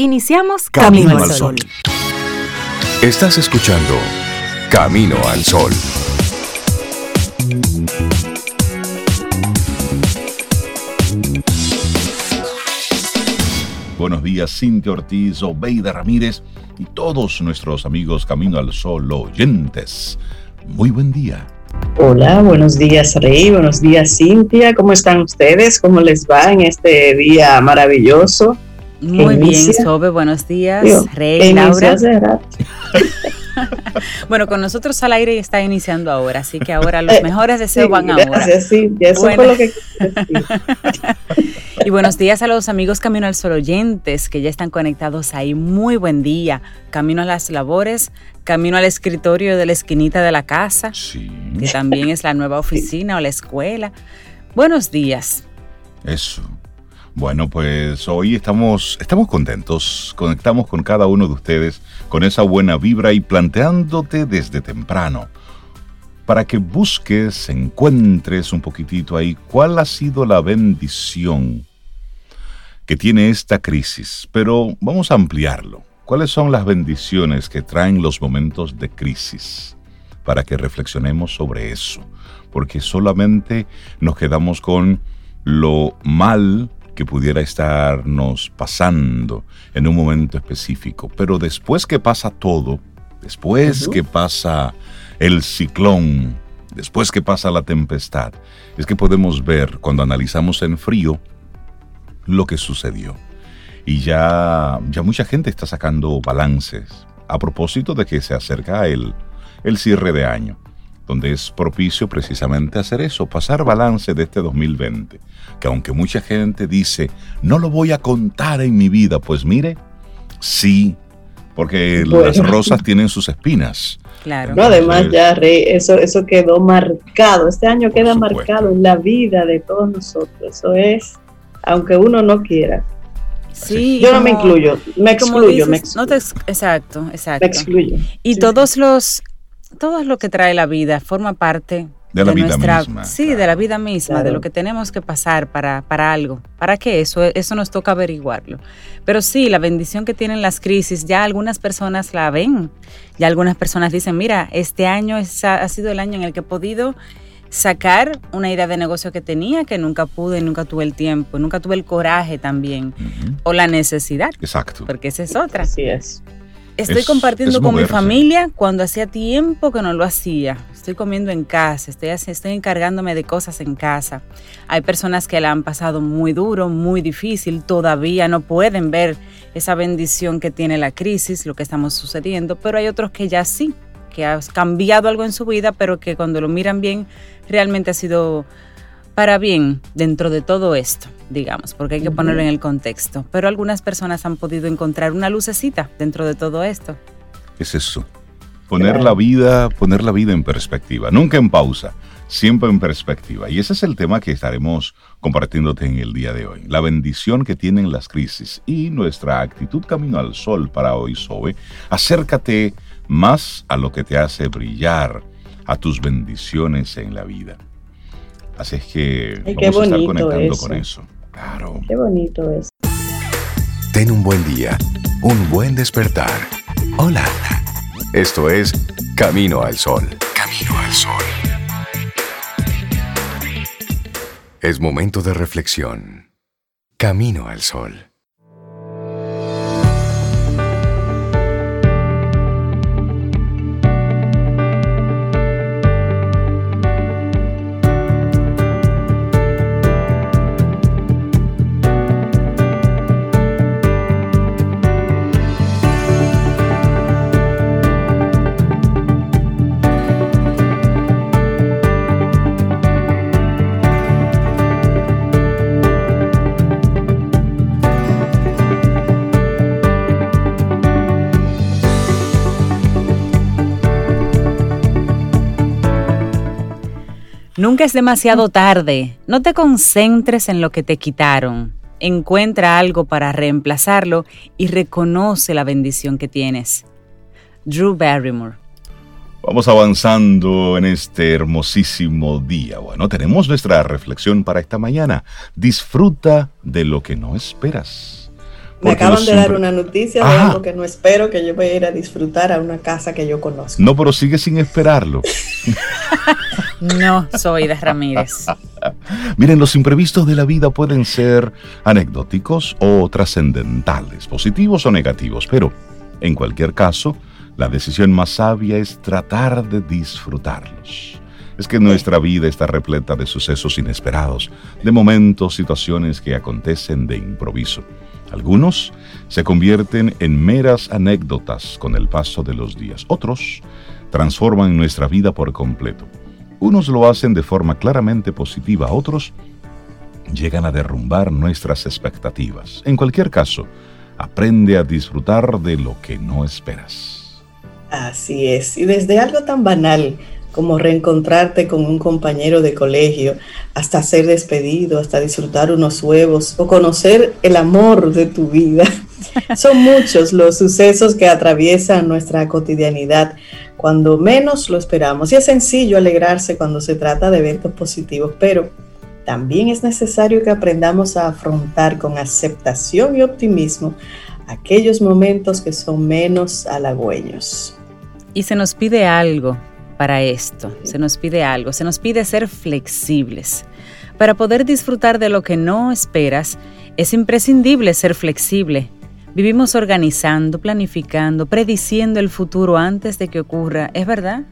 Iniciamos Camino, al Sol. Estás escuchando Camino al Sol. Buenos días, Cintia Ortiz, Obeida Ramírez y todos nuestros amigos Camino al Sol oyentes. Muy buen día. Hola, buenos días Rey, buenos días Cintia, ¿cómo están ustedes? ¿Cómo les va en este día maravilloso? Muy bien, Sobe, buenos días. Rey, Laura. bueno, con nosotros al aire está iniciando ahora, así que ahora los eh, mejores deseos van ahora. Sí, eso fue lo que Y buenos días a los amigos Camino al Sol oyentes que ya están conectados ahí. Muy buen día. Camino a las labores, camino al escritorio de la esquinita de la casa, que también es la nueva oficina o la escuela. Buenos días. Eso. Bueno, pues hoy estamos, estamos contentos, conectamos con cada uno de ustedes con esa buena vibra y planteándote desde temprano para que busques, encuentres un poquitito ahí cuál ha sido la bendición que tiene esta crisis. Pero vamos a ampliarlo. ¿Cuáles son las bendiciones que traen los momentos de crisis? Para que reflexionemos sobre eso. Porque solamente nos quedamos con lo mal que pudiera estarnos pasando en un momento específico. Pero después que pasa todo, después que pasa el ciclón, después que pasa la tempestad, es que podemos ver cuando analizamos en frío lo que sucedió. Y ya, ya mucha gente está sacando balances a propósito de que se acerca el, el cierre de año donde es propicio precisamente hacer eso, pasar balance de este 2020, que aunque mucha gente dice, no lo voy a contar en mi vida, pues mire, sí, porque las rosas tienen sus espinas. Claro. No, además ya, Rey, eso, eso quedó marcado, este año queda marcado en la vida de todos nosotros, eso es, aunque uno no quiera. Sí, yo no me incluyo, me excluyo, me No te, exacto, exacto. Me excluyo. Y todos los todo lo que trae la vida forma parte de, la vida misma. Sí, de la vida misma, de lo que tenemos que pasar para, para algo. ¿Para qué? Eso, eso nos toca averiguarlo. Pero sí, la bendición que tienen las crisis, ya algunas personas la ven. Ya algunas personas dicen, mira, este año ha sido el año en el que he podido sacar una idea de negocio que tenía, que nunca pude, nunca tuve el tiempo, nunca tuve el coraje también, o la necesidad. Exacto. Porque esa es otra. Así es. Estoy compartiendo con mi familia cuando hacía tiempo que no lo hacía. Estoy comiendo en casa, estoy, estoy encargándome de cosas en casa. Hay personas que la han pasado muy duro, muy difícil, todavía no pueden ver esa bendición que tiene la crisis, lo que estamos sucediendo, pero hay otros que ya sí, que ha cambiado algo en su vida, pero que cuando lo miran bien realmente ha sido para bien dentro de todo esto, digamos, porque hay que ponerlo en el contexto. Pero algunas personas han podido encontrar una lucecita dentro de todo esto. Es eso. Poner la vida, poner la vida en perspectiva, nunca en pausa, siempre en perspectiva. Y ese es el tema que estaremos compartiéndote en el día de hoy. La bendición que tienen las crisis y nuestra actitud camino al sol para hoy, Sobe. Acércate más a lo que te hace brillar, a tus bendiciones en la vida. Así es que vamos a estar conectando con eso. Claro. Qué bonito es. Ten un buen día, un buen despertar. Hola. Esto es Camino al Sol. Camino al Sol. Es momento de reflexión. Camino al Sol. Nunca es demasiado tarde. No te concentres en lo que te quitaron. Encuentra algo para reemplazarlo y reconoce la bendición que tienes. Drew Barrymore. Vamos avanzando en este hermosísimo día. Bueno, tenemos nuestra reflexión para esta mañana. Disfruta de lo que no esperas. Me acaban de dar una noticia de algo que no espero, que yo voy a ir a disfrutar a una casa que yo conozco. No, pero sigue sin esperarlo. no, soy de Ramírez. Miren, los imprevistos de la vida pueden ser anecdóticos o trascendentales, positivos o negativos, pero en cualquier caso, la decisión más sabia es tratar de disfrutarlos. Es que nuestra vida está repleta de sucesos inesperados, de momentos, situaciones que acontecen de improviso. Algunos se convierten en meras anécdotas con el paso de los días. Otros transforman nuestra vida por completo. Unos lo hacen de forma claramente positiva, otros llegan a derrumbar nuestras expectativas. En cualquier caso, aprende a disfrutar de lo que no esperas. Así es, y desde algo tan banal como reencontrarte con un compañero de colegio, hasta ser despedido, hasta disfrutar unos huevos o conocer el amor de tu vida. Son muchos los sucesos que atraviesan nuestra cotidianidad cuando menos lo esperamos. Y es sencillo alegrarse cuando se trata de eventos positivos, pero también es necesario que aprendamos a afrontar con aceptación y optimismo aquellos momentos que son menos halagüeños. Y se nos pide algo para esto, se nos pide algo, se nos pide ser flexibles. Para poder disfrutar de lo que no esperas, es imprescindible ser flexible. Vivimos organizando, planificando, prediciendo el futuro antes de que ocurra, ¿es verdad?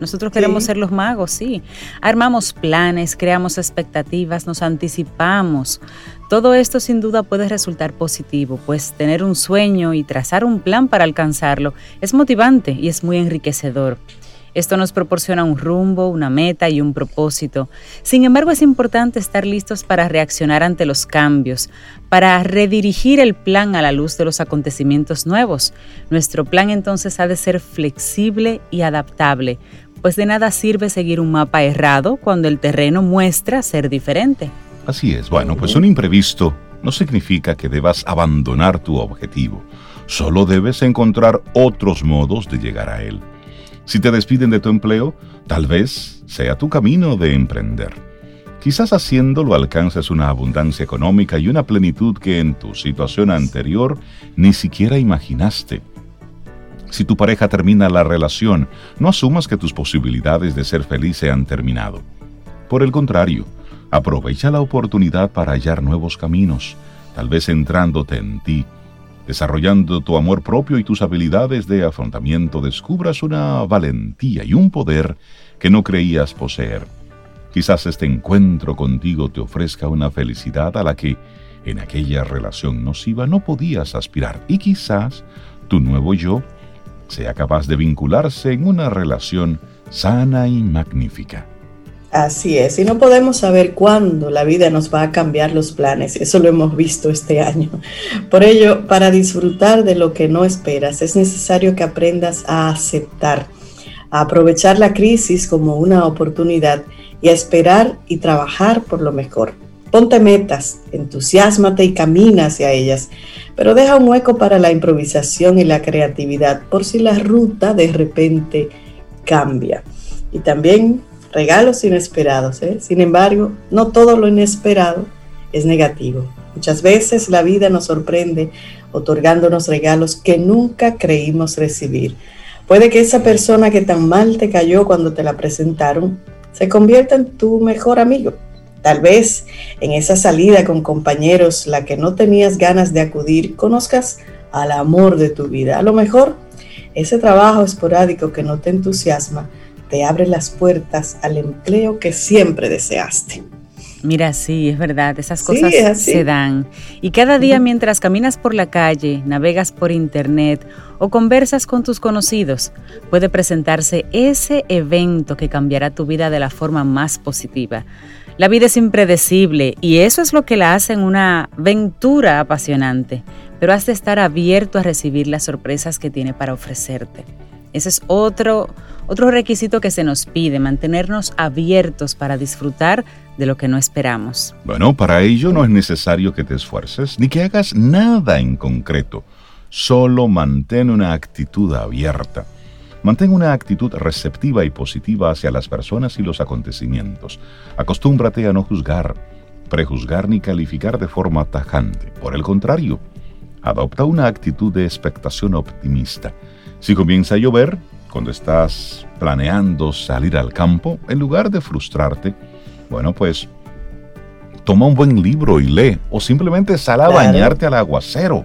Nosotros queremos ser los magos, sí. Armamos planes, creamos expectativas, nos anticipamos. Todo esto sin duda puede resultar positivo, pues tener un sueño y trazar un plan para alcanzarlo es motivante y es muy enriquecedor. Esto nos proporciona un rumbo, una meta y un propósito. Sin embargo, es importante estar listos para reaccionar ante los cambios, para redirigir el plan a la luz de los acontecimientos nuevos. Nuestro plan entonces ha de ser flexible y adaptable, pues de nada sirve seguir un mapa errado cuando el terreno muestra ser diferente. Así es, bueno, pues un imprevisto no significa que debas abandonar tu objetivo, solo debes encontrar otros modos de llegar a él. Si te despiden de tu empleo, tal vez sea tu camino de emprender. Quizás haciéndolo alcances una abundancia económica y una plenitud que en tu situación anterior ni siquiera imaginaste. Si tu pareja termina la relación, no asumas que tus posibilidades de ser feliz se han terminado. Por el contrario, aprovecha la oportunidad para hallar nuevos caminos, tal vez centrándote en ti, Desarrollando tu amor propio y tus habilidades de afrontamiento, descubras una valentía y un poder que no creías poseer. Quizás este encuentro contigo te ofrezca una felicidad a la que en aquella relación nociva no podías aspirar y quizás tu nuevo yo sea capaz de vincularse en una relación sana y magnífica. Así es, y no podemos saber cuándo la vida nos va a cambiar los planes, eso lo hemos visto este año. Por ello, para disfrutar de lo que no esperas, es necesario que aprendas a aceptar, a aprovechar la crisis como una oportunidad y a esperar y trabajar por lo mejor. Ponte metas, entusiasmate y camina hacia ellas, pero deja un hueco para la improvisación y la creatividad por si la ruta de repente cambia. Y también regalos inesperados. ¿eh? Sin embargo, no todo lo inesperado es negativo. Muchas veces la vida nos sorprende otorgándonos regalos que nunca creímos recibir. Puede que esa persona que tan mal te cayó cuando te la presentaron se convierta en tu mejor amigo. Tal vez en esa salida con compañeros, la que no tenías ganas de acudir, conozcas al amor de tu vida. A lo mejor ese trabajo esporádico que no te entusiasma te abre las puertas al empleo que siempre deseaste. Mira, sí, es verdad, esas cosas se dan. Y cada día mientras caminas por la calle, navegas por internet o conversas con tus conocidos, puede presentarse ese evento que cambiará tu vida de la forma más positiva. La vida es impredecible y eso es lo que la hace en una aventura apasionante, pero has de estar abierto a recibir las sorpresas que tiene para ofrecerte. Ese es otro, otro requisito que se nos pide, mantenernos abiertos para disfrutar de lo que no esperamos. Bueno, para ello no es necesario que te esfuerces ni que hagas nada en concreto. Solo mantén una actitud abierta. Mantén una actitud receptiva y positiva hacia las personas y los acontecimientos. Acostúmbrate a no juzgar, prejuzgar ni calificar de forma tajante. Por el contrario, Adopta una actitud de expectación optimista. Si comienza a llover, cuando estás planeando salir al campo, en lugar de frustrarte, bueno, pues toma un buen libro y lee, o simplemente sal a bañarte al aguacero.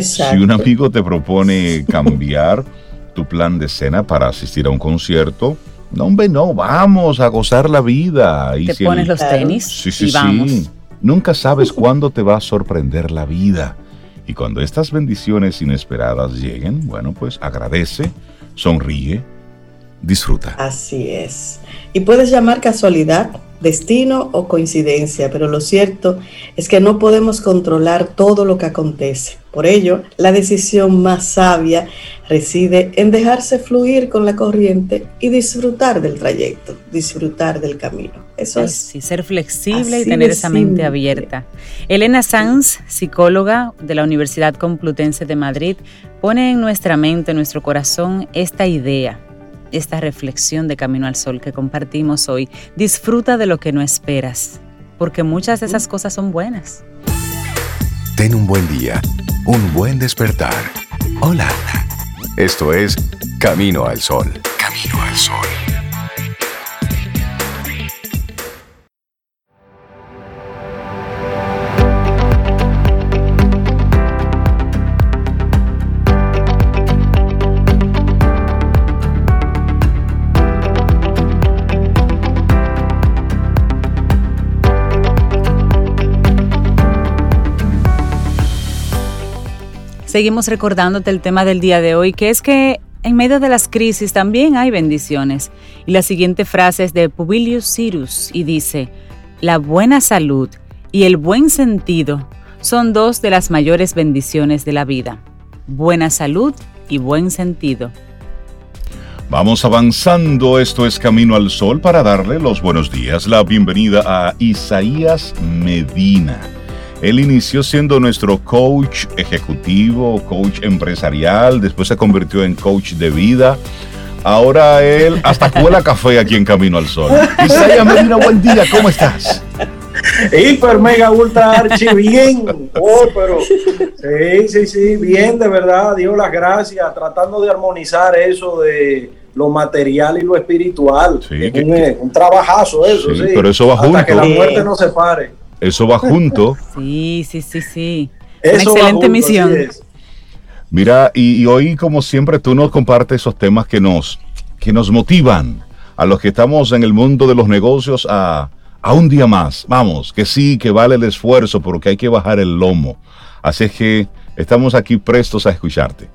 Si un amigo te propone cambiar tu plan de cena para asistir a un concierto, no, hombre, no, vamos a gozar la vida. Y te pones los tenis sí, sí, sí. Nunca sabes cuándo te va a sorprender la vida. Y cuando estas bendiciones inesperadas lleguen, bueno, pues agradece, sonríe, disfruta. Así es. Y puedes llamar casualidad destino o coincidencia, pero lo cierto es que no podemos controlar todo lo que acontece. Por ello, la decisión más sabia reside en dejarse fluir con la corriente y disfrutar del trayecto, disfrutar del camino. Eso es. ser flexible y tener esa mente abierta. Elena Sanz, psicóloga de la Universidad Complutense de Madrid, pone en nuestra mente, en nuestro corazón, esta idea esta reflexión de Camino al Sol que compartimos hoy. Disfruta de lo que no esperas, porque muchas de esas cosas son buenas. Ten un buen día, un buen despertar. Hola. Esto es Camino al Sol. Camino al Sol. Seguimos recordándote el tema del día de hoy, que es que en medio de las crisis también hay bendiciones. Y la siguiente frase es de Publius Cyrus y dice, la buena salud y el buen sentido son dos de las mayores bendiciones de la vida. Buena salud y buen sentido. Vamos avanzando, esto es Camino al Sol para darle los buenos días, la bienvenida a Isaías Medina. Él inició siendo nuestro coach ejecutivo, coach empresarial, después se convirtió en coach de vida. Ahora él hasta cuela café aquí en Camino al Sol. Isaiah Medina, buen día, ¿cómo estás? Hiper, mega, ultra, archi, bien. Oh, pero sí, sí, sí, bien, de verdad. Dios las gracias, tratando de armonizar eso de lo material y lo espiritual. Sí, un, un, trabajazo eso, sí. Pero eso va junto. Hasta que la muerte no se pare. Eso va junto. Sí, sí, sí, sí. Una excelente misión. Mira, y, hoy, como siempre, tú nos compartes esos temas que nos, que nos motivan a los que estamos en el mundo de los negocios a, a un día más. Vamos, que sí, que vale el esfuerzo, porque hay que bajar el lomo. Así es que estamos aquí prestos a escucharte.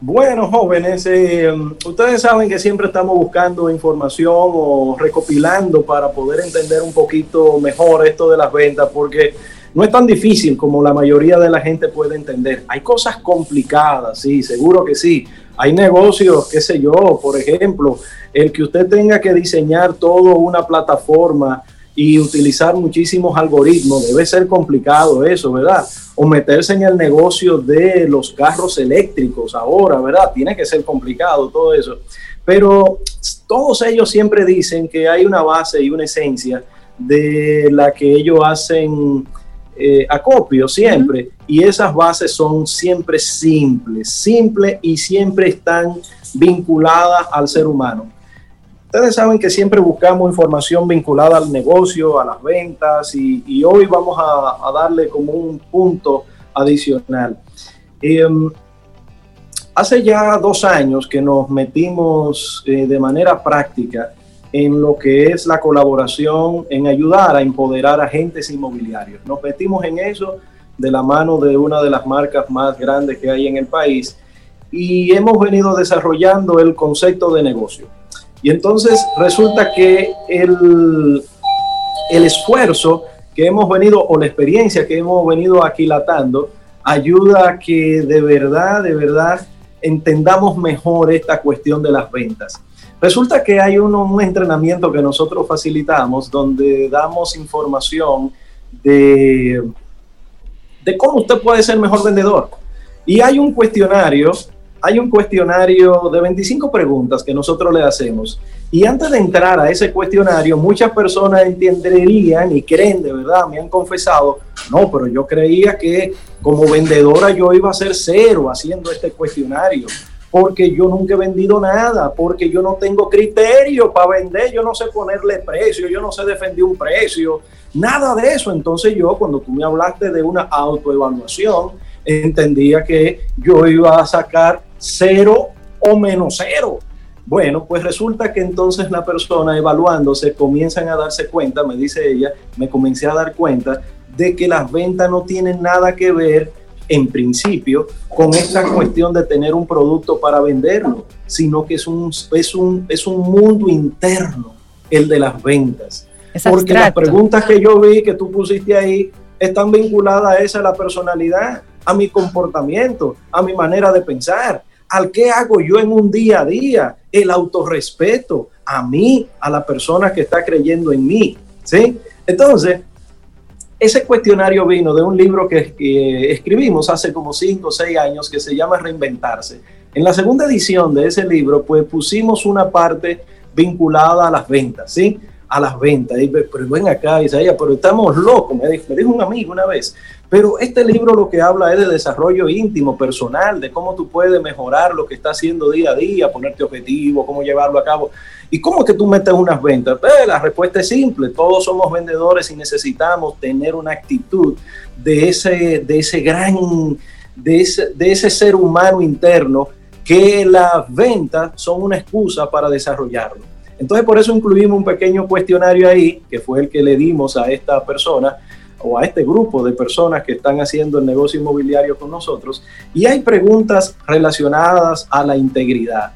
Bueno, jóvenes, eh, ustedes saben que siempre estamos buscando información o recopilando para poder entender un poquito mejor esto de las ventas, porque no es tan difícil como la mayoría de la gente puede entender. Hay cosas complicadas, sí, seguro que sí. Hay negocios, qué sé yo, por ejemplo, el que usted tenga que diseñar toda una plataforma y utilizar muchísimos algoritmos. Debe ser complicado eso, ¿verdad? O meterse en el negocio de los carros eléctricos ahora, ¿verdad? Tiene que ser complicado todo eso. Pero todos ellos siempre dicen que hay una base y una esencia de la que ellos hacen eh, acopio siempre. Y esas bases son siempre simples, simples y siempre están vinculadas al ser humano. Ustedes saben que siempre buscamos información vinculada al negocio, a las ventas y, hoy vamos a, darle como un punto adicional. Em, hace ya dos años que nos metimos eh, de manera práctica en lo que es la colaboración, en ayudar a empoderar agentes inmobiliarios. Nos metimos en eso de la mano de una de las marcas más grandes que hay en el país y hemos venido desarrollando el concepto de negocio. Y entonces resulta que el, el esfuerzo que hemos venido, o la experiencia que hemos venido aquilatando, ayuda a que de verdad, de verdad, entendamos mejor esta cuestión de las ventas. Resulta que hay un, un entrenamiento que nosotros facilitamos donde damos información de, de cómo usted puede ser mejor vendedor. Y hay un cuestionario hay un cuestionario de 25 preguntas que nosotros le hacemos. Y antes de entrar a ese cuestionario, muchas personas entenderían y creen de verdad, me han confesado, No, pero yo creía que como vendedora yo iba a ser cero haciendo este cuestionario porque yo nunca he vendido nada, porque yo no tengo criterio para vender, yo no sé ponerle precio, yo no sé defender un precio, nada de eso. Entonces yo, cuando tú me hablaste de una autoevaluación, entendía que yo iba a sacar cero o menos cero. Bueno, pues resulta que entonces la persona evaluándose comienzan a darse cuenta, me dice ella, me comencé a dar cuenta de que las ventas no tienen nada que ver en principio con esta cuestión de tener un producto para venderlo, sino que es un, es un, es un mundo interno el de las ventas. Porque las preguntas que yo vi que tú pusiste ahí están vinculadas a esa, la personalidad, a mi comportamiento, a mi manera de pensar, al qué hago yo en un día a día, el autorrespeto, a mí, a la persona que está creyendo en mí. ¿sí? Entonces, ese cuestionario vino de un libro que, escribimos hace como cinco o seis años que se llama Reinventarse. En la segunda edición de ese libro, pues pusimos una parte vinculada a las ventas, ¿sí? A las ventas. Y, pero ven acá, Isaías, pero estamos locos, me dijo, me dijo un amigo una vez. Pero este libro lo que habla es de desarrollo íntimo, personal, de cómo tú puedes mejorar lo que estás haciendo día a día, ponerte objetivo, cómo llevarlo a cabo. ¿Y cómo que tú metes unas ventas? Pues, la respuesta es simple, todos somos vendedores y necesitamos tener una actitud de ese, de ese gran, de ese, de ese ser humano interno que las ventas son una excusa para desarrollarlo. Entonces por eso incluimos un pequeño cuestionario ahí, que fue el que le dimos a esta persona o a este grupo de personas que están haciendo el negocio inmobiliario con nosotros. Y hay preguntas relacionadas a la integridad.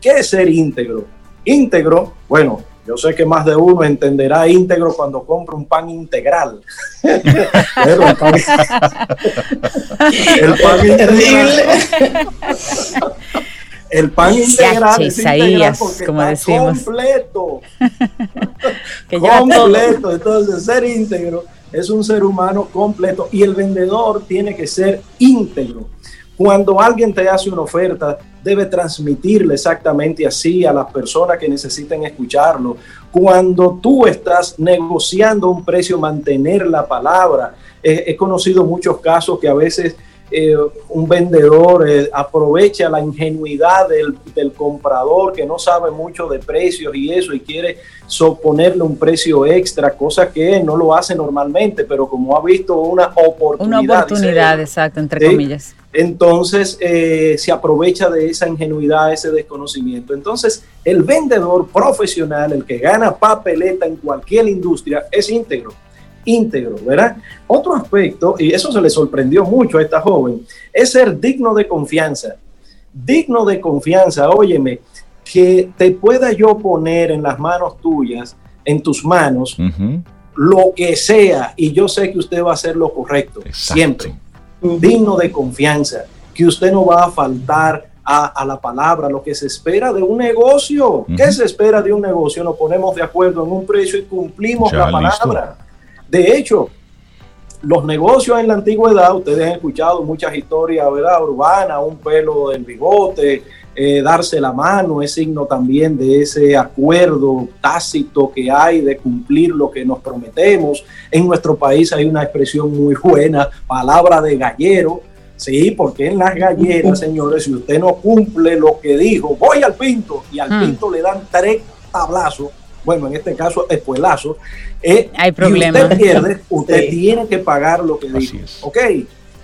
¿Qué es ser íntegro? íntegro, bueno, yo sé que más de uno entenderá íntegro cuando compra un pan integral. el pan, el pan integral. El pan integral es integral porque como está completo. completo. Entonces, ser íntegro es un ser humano completo y el vendedor tiene que ser íntegro. Cuando alguien te hace una oferta, debe transmitirle exactamente así a las personas que necesiten escucharlo. Cuando tú estás negociando un precio, mantener la palabra. he conocido muchos casos que a veces eh, un vendedor eh, aprovecha la ingenuidad del, del, comprador que no sabe mucho de precios y eso y quiere soponerle un precio extra, cosa que no lo hace normalmente, pero como ha visto una oportunidad. Una oportunidad, exacto, entre comillas. Entonces eh, se aprovecha de esa ingenuidad, ese desconocimiento. Entonces el vendedor profesional, el que gana papeleta en cualquier industria, es íntegro íntegro, ¿verdad? Otro aspecto, y eso se le sorprendió mucho a esta joven, es ser digno de confianza. Digno de confianza, óyeme, que te pueda yo poner en las manos tuyas, en tus manos, lo que sea, y yo sé que usted va a hacer lo correcto, siempre. Digno de confianza, que usted no va a faltar a, la palabra, lo que se espera de un negocio. ¿Qué se espera de un negocio? Nos ponemos de acuerdo en un precio y cumplimos la palabra. De hecho, los negocios en la antigüedad, ustedes han escuchado muchas historias, ¿verdad? Urbana, un pelo del bigote, eh, darse la mano, es signo también de ese acuerdo tácito que hay de cumplir lo que nos prometemos. En nuestro país hay una expresión muy buena, palabra de gallero, sí, porque en las galleras, señores, si usted no cumple lo que dijo, voy al pinto, y al hmm. pinto le dan tres tablazos, bueno, en este caso, espuelazo, eh, hay problema. usted pierde, usted tiene que pagar lo que dice. Ok,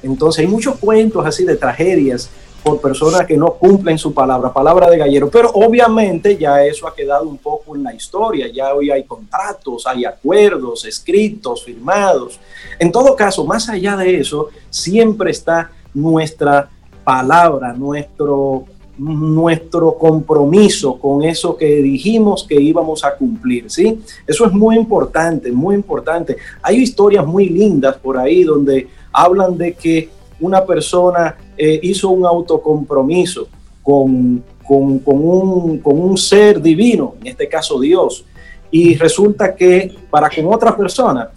entonces hay muchos cuentos así de tragedias por personas que no cumplen su palabra, palabra de gallero, pero obviamente ya eso ha quedado un poco en la historia, ya hoy hay contratos, hay acuerdos escritos, firmados. En todo caso, más allá de eso, siempre está nuestra palabra, nuestro nuestro compromiso con eso que dijimos que íbamos a cumplir, ¿sí? Eso es muy importante, muy importante. Hay historias muy lindas por ahí donde hablan de que una persona eh, hizo un autocompromiso con, con, con, un, con un ser divino, en este caso Dios, y resulta que para con otra persona,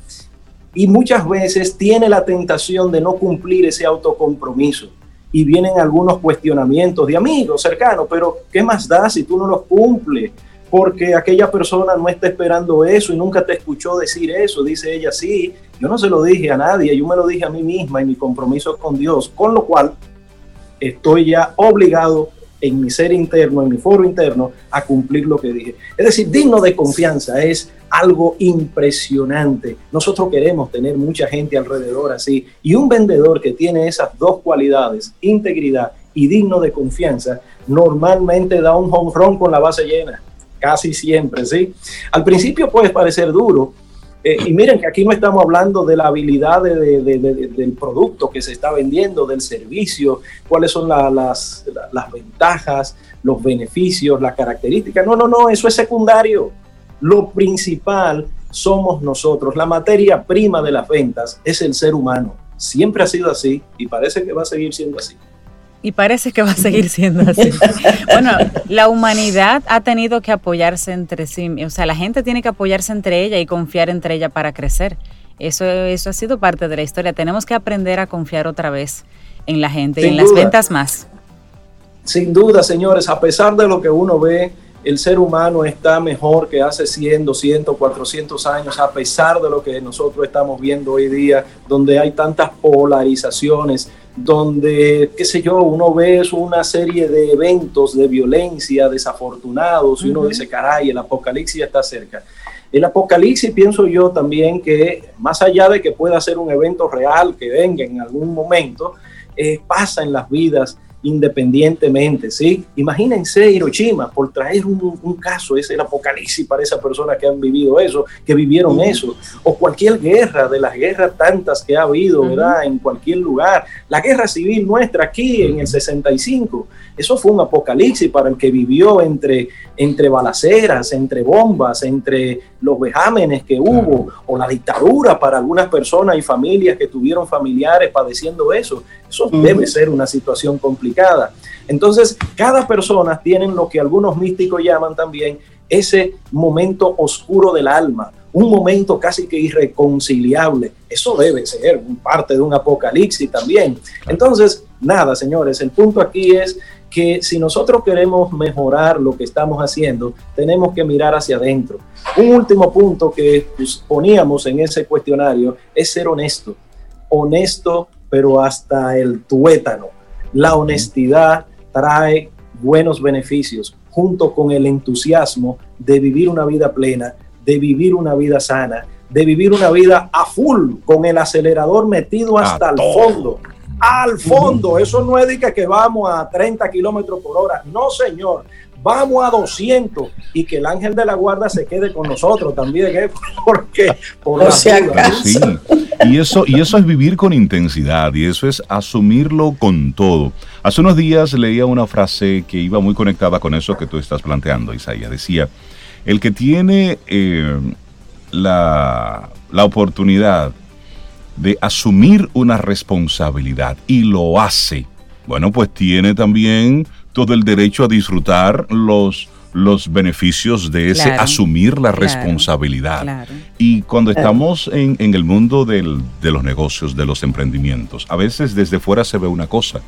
y muchas veces tiene la tentación de no cumplir ese autocompromiso y vienen algunos cuestionamientos de amigos cercanos, pero ¿qué más da si tú no los cumples? porque aquella persona no está esperando eso y nunca te escuchó decir eso. Dice ella, sí, yo no se lo dije a nadie, yo me lo dije a mí misma y mi compromiso con Dios, con lo cual estoy ya obligado en mi ser interno, en mi foro interno, a cumplir lo que dije. Es decir, digno de confianza es algo impresionante. Nosotros queremos tener mucha gente alrededor así. Y un vendedor que tiene esas dos cualidades, integridad y digno de confianza, normalmente da un home run con la base llena. Casi siempre, ¿sí? Al principio puede parecer duro, eh, y miren que aquí no estamos hablando de la habilidad del producto que se está vendiendo, del servicio, cuáles son las, las ventajas, los beneficios, las características. No, no, no, eso es secundario. Lo principal somos nosotros. La materia prima de las ventas es el ser humano. Siempre ha sido así y parece que va a seguir siendo así. Y parece que va a seguir siendo así. bueno, la humanidad ha tenido que apoyarse entre sí, o sea, la gente tiene que apoyarse entre ella y confiar entre ella para crecer. Eso, eso ha sido parte de la historia. Tenemos que aprender a confiar otra vez en la gente y en las ventas más. Sin duda, señores, a pesar de lo que uno ve, el ser humano está mejor que hace 100, 200, 400 años, a pesar de lo que nosotros estamos viendo hoy día, donde hay tantas polarizaciones donde, qué sé yo, uno ve una serie de eventos de violencia desafortunados y uno dice, caray, el apocalipsis ya está cerca. El apocalipsis pienso yo también que más allá de que pueda ser un evento real que venga en algún momento, eh, pasa en las vidas independientemente, ¿sí? Imagínense Hiroshima, por traer un, caso, es el apocalipsis para esas personas que han vivido eso, que vivieron eso, o cualquier guerra, de las guerras tantas que ha habido, ¿verdad? En cualquier lugar. La guerra civil nuestra aquí en el 65, eso fue un apocalipsis para el que vivió entre, entre balaceras, entre bombas, entre los vejámenes que hubo, o la dictadura para algunas personas y familias que tuvieron familiares padeciendo eso. Eso debe ser una situación complicada. Entonces, cada persona tiene lo que algunos místicos llaman también ese momento oscuro del alma, un momento casi que irreconciliable. Eso debe ser parte de un apocalipsis también. Entonces, nada, señores, el punto aquí es que si nosotros queremos mejorar lo que estamos haciendo, tenemos que mirar hacia adentro. Un último punto que pues, poníamos en ese cuestionario es ser honesto. Honesto pero hasta el tuétano. La honestidad trae buenos beneficios junto con el entusiasmo de vivir una vida plena, de vivir una vida sana, de vivir una vida a full, con el acelerador metido hasta el fondo. Al fondo, eso no es de que vamos a 30 kilómetros por hora, no señor, vamos a 200 y que el ángel de la guarda se quede con nosotros también, ¿eh? porque por sí. Y eso, y eso es vivir con intensidad y eso es asumirlo con todo. Hace unos días leía una frase que iba muy conectada con eso que tú estás planteando, Isaías. Decía, el que tiene eh, la, la oportunidad de asumir una responsabilidad y lo hace, bueno, pues tiene también todo el derecho a disfrutar los, los beneficios de ese asumir la responsabilidad. Y cuando estamos en, el mundo de los negocios, de los emprendimientos, a veces desde fuera se ve una cosa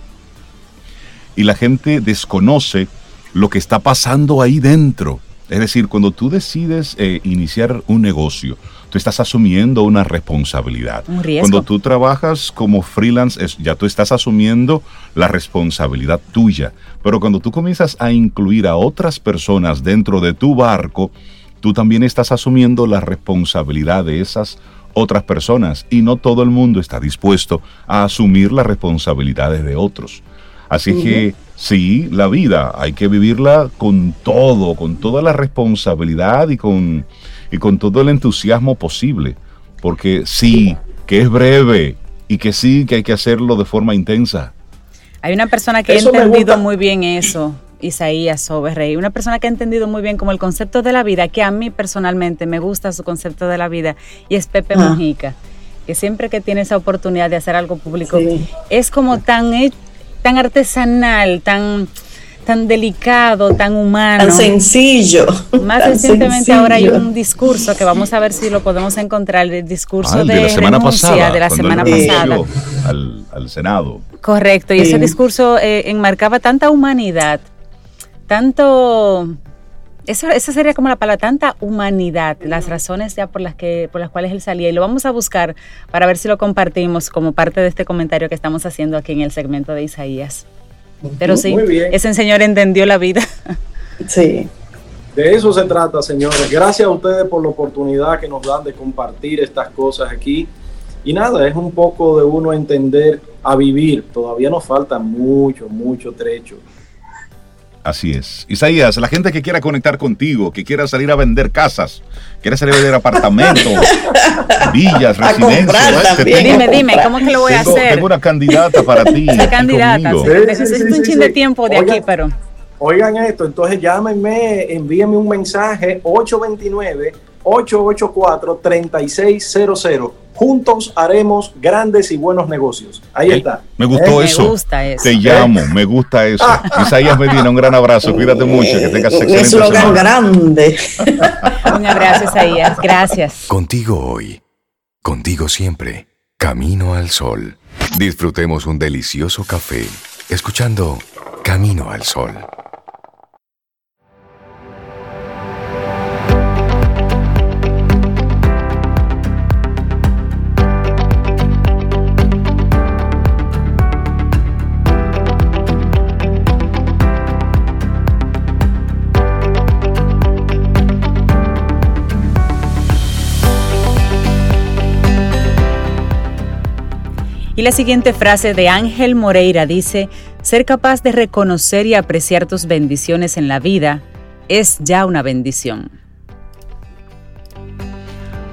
y la gente desconoce lo que está pasando ahí dentro. Es decir, cuando tú decides eh, iniciar un negocio, tú estás asumiendo una responsabilidad. Cuando tú trabajas como freelance, ya tú estás asumiendo la responsabilidad tuya. Pero cuando tú comienzas a incluir a otras personas dentro de tu barco, tú también estás asumiendo la responsabilidad de esas otras personas y no todo el mundo está dispuesto a asumir las responsabilidades de otros. Así que sí, la vida hay que vivirla con todo, con toda la responsabilidad y con, y con todo el entusiasmo posible. Porque sí, que es breve y que sí, que hay que hacerlo de forma intensa. Hay una persona que ha entendido muy bien eso, Isaías Soberrey, una persona que ha entendido muy bien como el concepto de la vida, que a mí personalmente me gusta su concepto de la vida, y es Pepe ah. Mujica, que siempre que tiene esa oportunidad de hacer algo público, es como tan tan artesanal, tan tan delicado, tan humano. Tan sencillo. Más recientemente ahora hay un discurso que vamos a ver si lo podemos encontrar, el discurso de, la semana pasada, de la semana pasada. Al, Senado. Correcto, y ese discurso eh, enmarcaba tanta humanidad, tanto Eso, esa sería como la palabra, tanta humanidad, las razones ya por las, que, por las cuales él salía. Y lo vamos a buscar para ver si lo compartimos como parte de este comentario que estamos haciendo aquí en el segmento de Isaías. Pero sí, ese señor entendió la vida. Sí. De eso se trata, señores. Gracias a ustedes por la oportunidad que nos dan de compartir estas cosas aquí. Y nada, es un poco de uno entender a vivir. Todavía nos falta mucho, mucho trecho. Así es. Isaías, la gente que quiera conectar contigo, que quiera salir a vender casas, quiera salir a vender apartamentos, villas, residencias. Dime, dime, ¿cómo que lo voy a hacer? Tengo una candidata para ti. Una candidata, sí, necesito un chin de tiempo de aquí, pero. Oigan esto, entonces llámenme, envíenme un mensaje 829 884 3600 juntos haremos grandes y buenos negocios. Ahí está. Me gustó eso. Me gusta eso. Te llamo, me gusta eso. Isaías Medina, un gran abrazo. Cuídate mucho, que tengas excelente Es lo grande. un abrazo, Isaías. Gracias. Contigo hoy, contigo siempre, Camino al Sol. Disfrutemos un delicioso café, escuchando Camino al Sol. Y la siguiente frase de Ángel Moreira dice, ser capaz de reconocer y apreciar tus bendiciones en la vida es ya una bendición.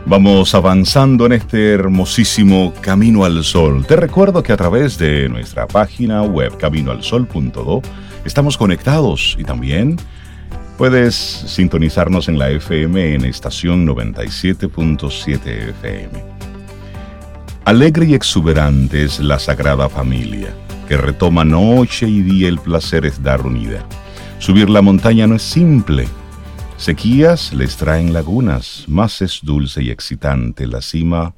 Vamos avanzando en este hermosísimo Camino al Sol. Te recuerdo que a través de nuestra página web caminoalsol.do estamos conectados y también puedes sintonizarnos en la FM en estación 97.7 FM. Alegre y exuberante es la Sagrada Familia, que retoma noche y día el placer es dar unida. Subir la montaña no es simple. Sequías les traen lagunas, más es dulce y excitante la cima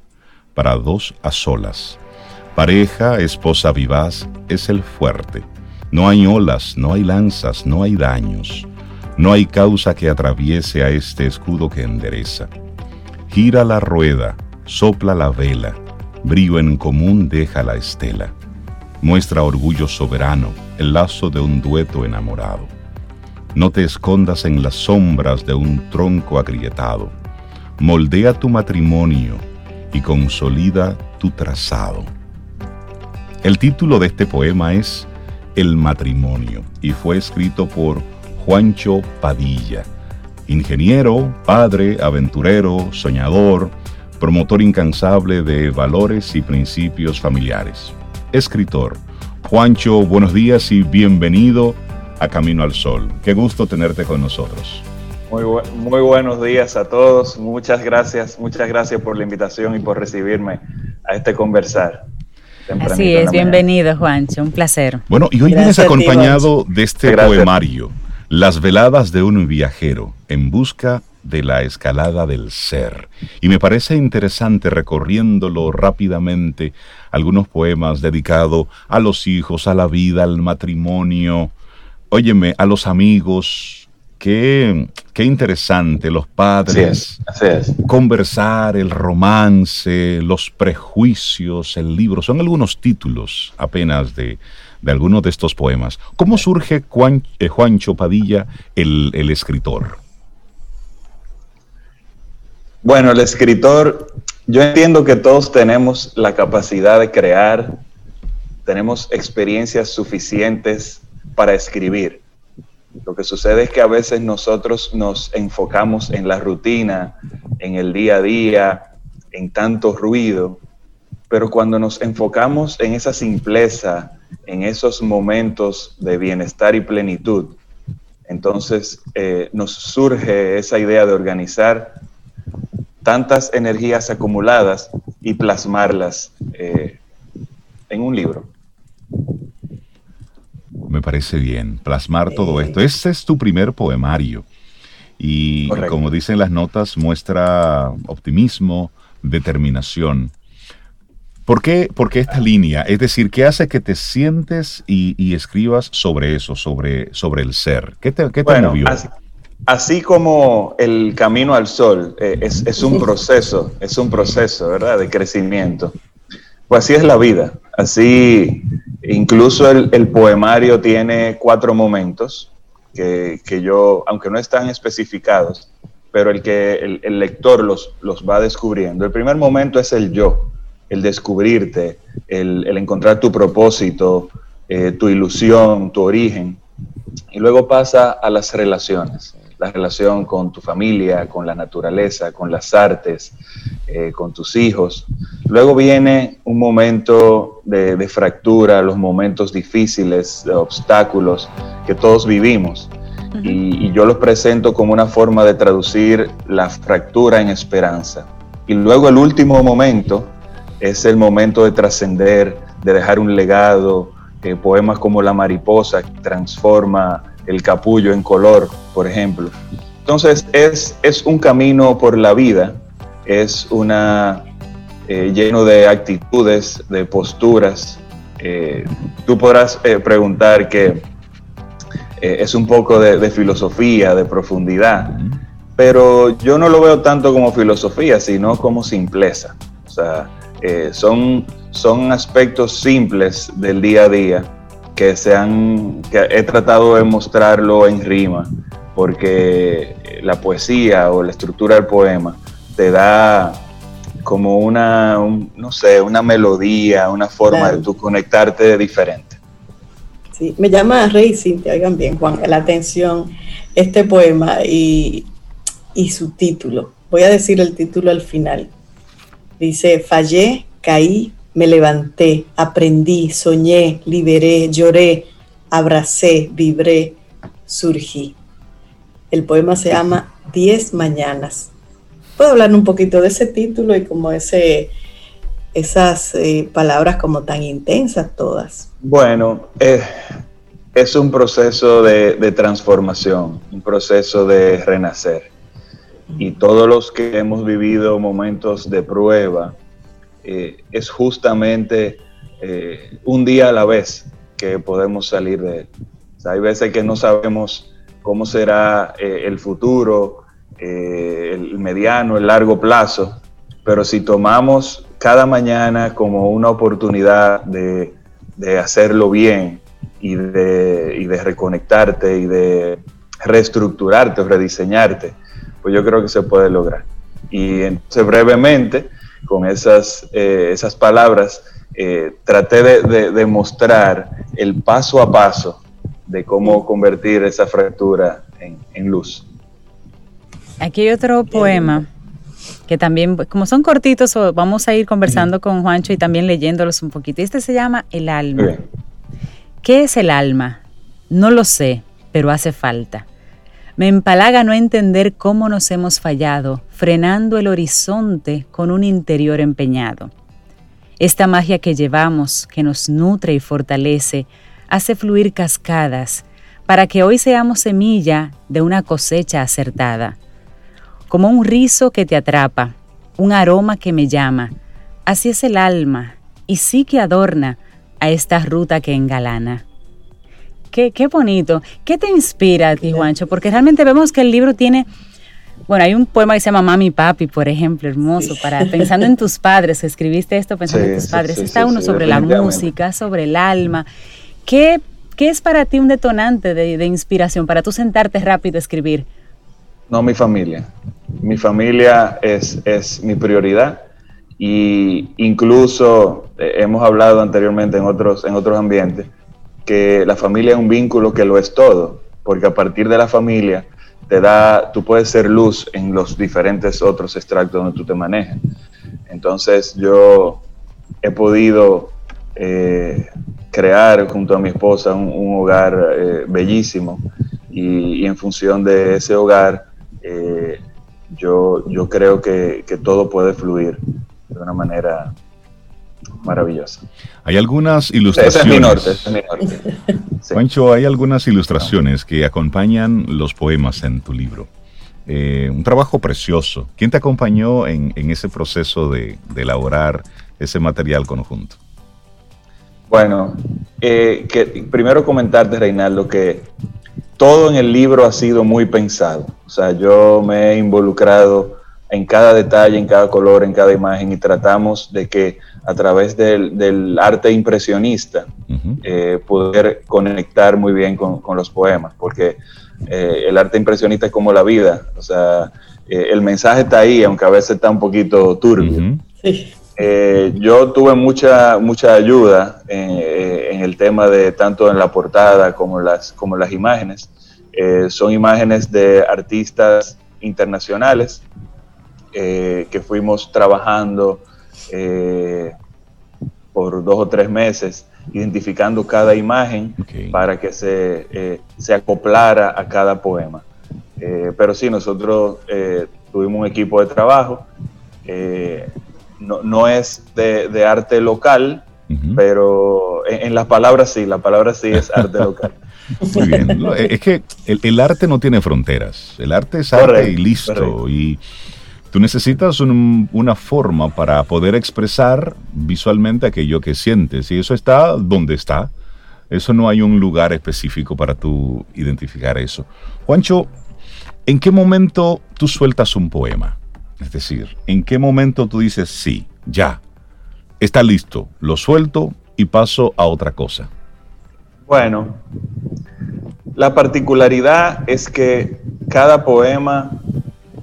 para dos a solas. Pareja, esposa vivaz, es el fuerte. No hay olas, no hay lanzas, no hay daños. No hay causa que atraviese a este escudo que endereza. Gira la rueda, sopla la vela Brillo en común deja la estela. Muestra orgullo soberano, el lazo de un dueto enamorado. No te escondas en las sombras de un tronco agrietado. Moldea tu matrimonio y consolida tu trazado. El título de este poema es El matrimonio y fue escrito por Juancho Padilla, ingeniero, padre, aventurero, soñador, promotor incansable de valores y principios familiares. Escritor, Juancho, buenos días y bienvenido a Camino al Sol. Qué gusto tenerte con nosotros. Muy, muy buenos días a todos. Muchas gracias, muchas gracias por la invitación y por recibirme a este conversar. Así es, bienvenido Juancho, un placer. Bueno, y hoy vienes acompañado de este poemario, Las veladas de un viajero en busca de la escalada del ser. Y me parece interesante recorriéndolo rápidamente algunos poemas dedicados a los hijos, a la vida, al matrimonio, óyeme, a los amigos. Qué, qué interesante, los padres, conversar, el romance, los prejuicios, el libro, son algunos títulos apenas de, de algunos de estos poemas. ¿Cómo surge eh, Juancho Padilla, el, el escritor? Bueno, el escritor, yo entiendo que todos tenemos la capacidad de crear, tenemos experiencias suficientes para escribir. Lo que sucede es que a veces nosotros nos enfocamos en la rutina, en el día a día, en tanto ruido, pero cuando nos enfocamos en esa simpleza, en esos momentos de bienestar y plenitud, entonces eh, nos surge esa idea de organizar tantas energías acumuladas y plasmarlas eh, en un libro. Me parece bien, plasmar todo esto. Ese es tu primer poemario. Y como dicen las notas, muestra optimismo, determinación. ¿Por qué, esta línea? Es decir, ¿qué hace que te sientes y, escribas sobre eso, sobre, sobre el ser? ¿Qué te, qué te movió? así como el camino al sol eh, es, un proceso, es un proceso, ¿verdad? De crecimiento. Pues así es la vida. Así, incluso el, poemario tiene cuatro momentos que, yo, aunque no están especificados, pero el que el, lector los, los va descubriendo. El primer momento es el yo, el descubrirte, el, encontrar tu propósito, eh, tu ilusión, tu origen. Y luego pasa a las relaciones la relación con tu familia, con la naturaleza, con las artes, eh, con tus hijos. Luego viene un momento de, fractura, los momentos difíciles, de obstáculos que todos vivimos. y, yo los presento como una forma de traducir la fractura en esperanza. Y luego el último momento es el momento de trascender, de dejar un legado, eh, poemas como La mariposa transforma el capullo en color, por ejemplo. Entonces es, es un camino por la vida, es una eh, lleno de actitudes, de posturas. Eh, tú podrás eh, preguntar que es un poco de, filosofía, de profundidad, pero yo no lo veo tanto como filosofía, sino como simpleza. O sea, son, son aspectos simples del día a día que, se que he tratado de mostrarlo en rima, porque la poesía o la estructura del poema te da como una, no sé, una melodía, una forma de tú conectarte diferente. Sí, me llama Rey Cintia, oigan bien, Juan, la atención este poema y, y su título. Voy a decir el título al final. Dice, fallé, caí, me levanté, aprendí, soñé, liberé, lloré, abracé, vibré, surgí. El poema se llama Diez Mañanas. ¿Puedo hablar un poquito de ese título y como ese, esas eh, palabras como tan intensas todas? Bueno, eh, es un proceso de, de transformación, un proceso de renacer. Y todos los que hemos vivido momentos de prueba, eh, es justamente eh, un día a la vez que podemos salir de él. hay veces que no sabemos cómo será eh, el futuro, el mediano, el largo plazo, pero si tomamos cada mañana como una oportunidad de, hacerlo bien y de, y de reconectarte y de reestructurarte o rediseñarte, pues yo creo que se puede lograr. Y entonces brevemente, con esas, eh, esas palabras, eh, traté de, de, mostrar el paso a paso de cómo convertir esa fractura en, luz. Aquí hay otro poema que también, como son cortitos, vamos a ir conversando con Juancho y también leyéndolos un poquito. Este se llama El alma. ¿Qué es el alma? No lo sé, pero hace falta. Me empalaga no entender cómo nos hemos fallado, frenando el horizonte con un interior empeñado. Esta magia que llevamos, que nos nutre y fortalece, hace fluir cascadas para que hoy seamos semilla de una cosecha acertada. Como un rizo que te atrapa, un aroma que me llama, así es el alma, y sí que adorna a esta ruta que engalana. Qué, bonito. ¿Qué te inspira a ti, Juancho? Porque realmente vemos que el libro tiene... Bueno, hay un poema que se llama Mami Papi, por ejemplo, hermoso, para pensando en tus padres, escribiste esto pensando en tus padres. Está uno sobre la música, sobre el alma. ¿Qué, ¿Qué, es para ti un detonante de, de inspiración para tú sentarte rápido a escribir? No, mi familia. Mi familia es, es mi prioridad y incluso eh, hemos hablado anteriormente en otros, en otros ambientes que la familia es un vínculo que lo es todo, porque a partir de la familia te da, tú puedes ser luz en los diferentes otros extractos donde tú te manejas. Entonces yo he podido eh, crear junto a mi esposa un, hogar eh, bellísimo y, en función de ese hogar eh, yo, yo creo que, que todo puede fluir de una manera maravillosa. Hay algunas ilustraciones. es hay algunas ilustraciones que acompañan los poemas en tu libro. Eh, un trabajo precioso. ¿Quién te acompañó en, ese proceso de, elaborar ese material conjunto? Bueno, eh, que, primero comentarte, Reinaldo, que todo en el libro ha sido muy pensado. O sea, yo me he involucrado en cada detalle, en cada color, en cada imagen y tratamos de que a través del, arte impresionista eh, poder conectar muy bien con, los poemas, porque eh, el arte impresionista es como la vida, o sea, eh, el mensaje está ahí, aunque a veces está un poquito turbio. yo tuve mucha, mucha ayuda en, el tema de tanto en la portada como las, como las imágenes. son imágenes de artistas internacionales eh, que fuimos trabajando eh, por dos o tres meses, identificando cada imagen para que se, eh, se, acoplara a cada poema. pero sí, nosotros tuvimos un equipo de trabajo, no, no, es de, de arte local, pero en, las palabras sí, la palabra sí es arte local. Muy bien. es que el, arte no tiene fronteras. El arte es arte y listo. Y Tú necesitas una forma para poder expresar visualmente aquello que sientes y eso está donde está. Eso no hay un lugar específico para tú identificar eso. Juancho, ¿en qué momento tú sueltas un poema? Es decir, ¿en qué momento tú dices, sí, ya, está listo, lo suelto y paso a otra cosa? Bueno, la particularidad es que cada poema,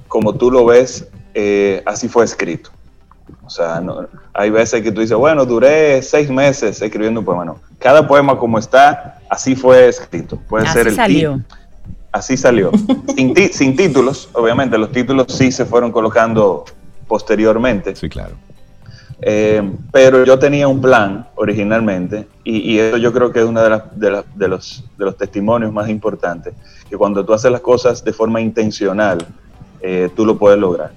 como tú lo ves, eh, así fue escrito. O sea, hay veces que tú dices, bueno, duré seis meses escribiendo un poema. No, cada poema como está, así fue escrito. Puede así ser el salió. Así salió. sin, sin títulos, obviamente, los títulos sí se fueron colocando posteriormente. Sí, claro. Eh, pero yo tenía un plan originalmente y, eso yo creo que es uno de, de, de, los, de los testimonios más importantes, que cuando tú haces las cosas de forma intencional, eh, tú lo puedes lograr.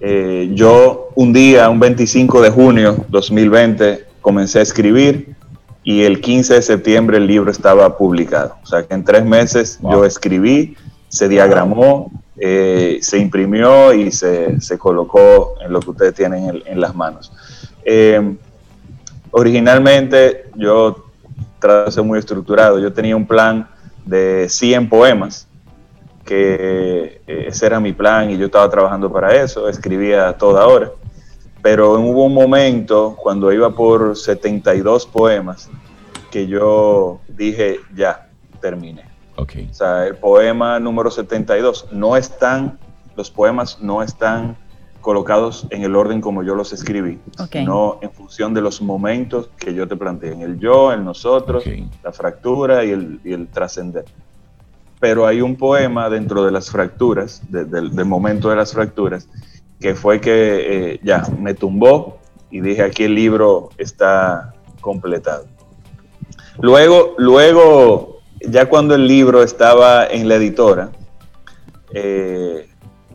Eh, yo un día, un 25 de junio 2020, comencé a escribir y el 15 de septiembre el libro estaba publicado. O sea que en tres meses yo escribí, se diagramó, eh, se imprimió y se, colocó en lo que ustedes tienen en, las manos. Eh, originalmente yo trato de ser muy estructurado. Yo tenía un plan de 100 poemas que eh, ese era mi plan y yo estaba trabajando para eso, escribía toda hora. Pero hubo un momento cuando iba por 72 poemas que yo dije, ya, terminé. Okay. O sea, el poema número 72 no están, los poemas no están colocados en el orden como yo los escribí, sino en función de los momentos que yo te planteé, en el yo, el nosotros, la fractura y el, y el trascender pero hay un poema dentro de las fracturas, del momento de las fracturas, que fue que eh, ya me tumbó y dije aquí el libro está completado. Luego, luego, ya cuando el libro estaba en la editora, eh,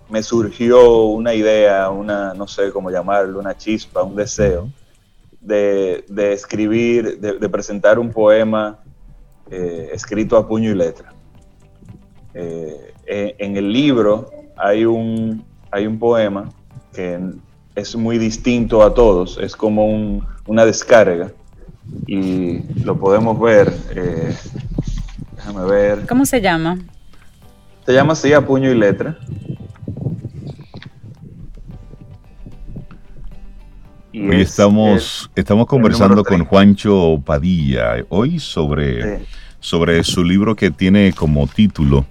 me surgió una idea, una, no sé cómo llamarlo, una chispa, un deseo de, escribir, de, presentar un poema eh, escrito a puño y letra. Eh, en el libro hay un, hay un poema que es muy distinto a todos, es como una descarga y lo podemos ver. Eh, déjame ver. ¿Cómo se llama? Se llama así a puño y letra. hoy estamos, estamos conversando con Juancho Padilla, hoy sobre, sobre su libro que tiene como título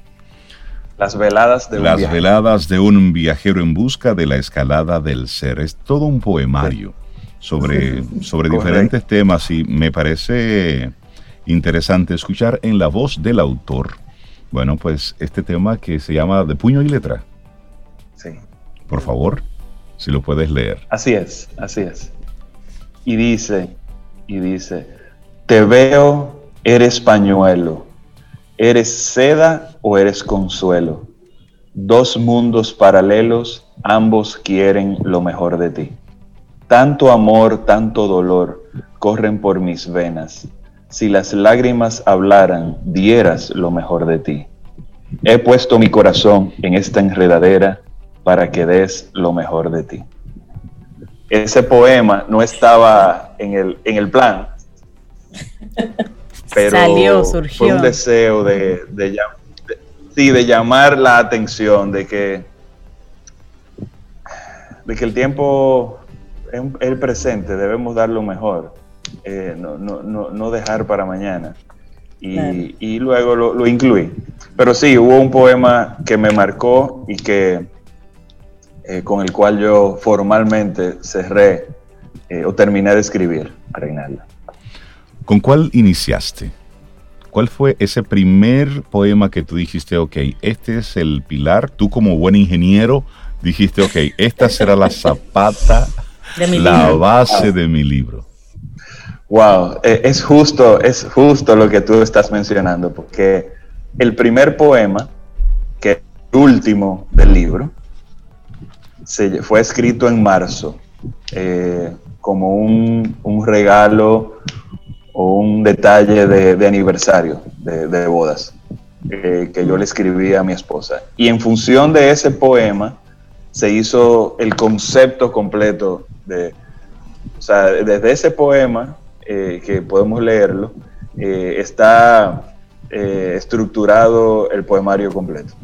las veladas de un Las veladas de un viajero en busca de la escalada del ser. Es todo un poemario sobre, sobre diferentes temas y me parece interesante escuchar en la voz del autor. Bueno, pues este tema que se llama De puño y letra. Sí. Por favor, si lo puedes leer. Así es, así es. Y dice, y dice, te veo, eres pañuelo ¿Eres seda o eres consuelo? Dos mundos paralelos, ambos quieren lo mejor de ti. Tanto amor, tanto dolor corren por mis venas. Si las lágrimas hablaran, dieras lo mejor de ti. He puesto mi corazón en esta enredadera para que des lo mejor de ti. Ese poema no estaba en el, en el plan, pero Salió, surgió. fue un deseo de, Sí, de llamar la atención, de que, de que el tiempo es el presente, debemos dar lo mejor, eh, no, no, no, no, dejar para mañana. Y, y luego lo, lo, incluí. Pero sí, hubo un poema que me marcó y que eh, con el cual yo formalmente cerré eh, o terminé de escribir a Reinalda. ¿Con cuál iniciaste? ¿Cuál fue ese primer poema que tú dijiste, ok, este es el pilar? Tú como buen ingeniero dijiste, ok, esta será la zapata, la base de mi libro. Wow, eh, es justo, es justo lo que tú estás mencionando, porque el primer poema, que es el último del libro, se, fue escrito en marzo, eh, como un, un, regalo o un detalle de, de aniversario de, de bodas eh, que yo le escribí a mi esposa. Y en función de ese poema se hizo el concepto completo de, o sea, desde ese poema, eh, que podemos leerlo, eh, está eh, estructurado el poemario completo.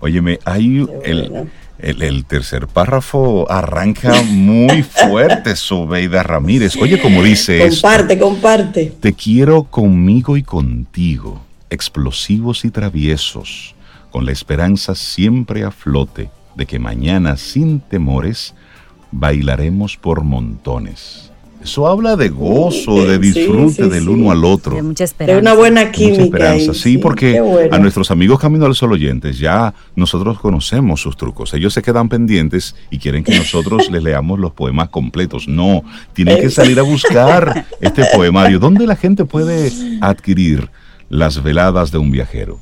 Óyeme, hay el, el, el, tercer párrafo arranca muy fuerte, Sobeida Ramírez. Oye, como dice Comparte, esto, comparte. Te quiero conmigo y contigo, explosivos y traviesos, con la esperanza siempre a flote de que mañana sin temores bailaremos por montones. Eso habla de gozo, de disfrute sí, sí, del uno al otro. De mucha esperanza. De una buena química. Mucha esperanza. Ahí, sí, porque bueno. a nuestros amigos Camino al Sol oyentes ya nosotros conocemos sus trucos. Ellos se quedan pendientes y quieren que nosotros les leamos los poemas completos. No, tienen que salir a buscar este poemario. ¿Dónde la gente puede adquirir las veladas de un viajero?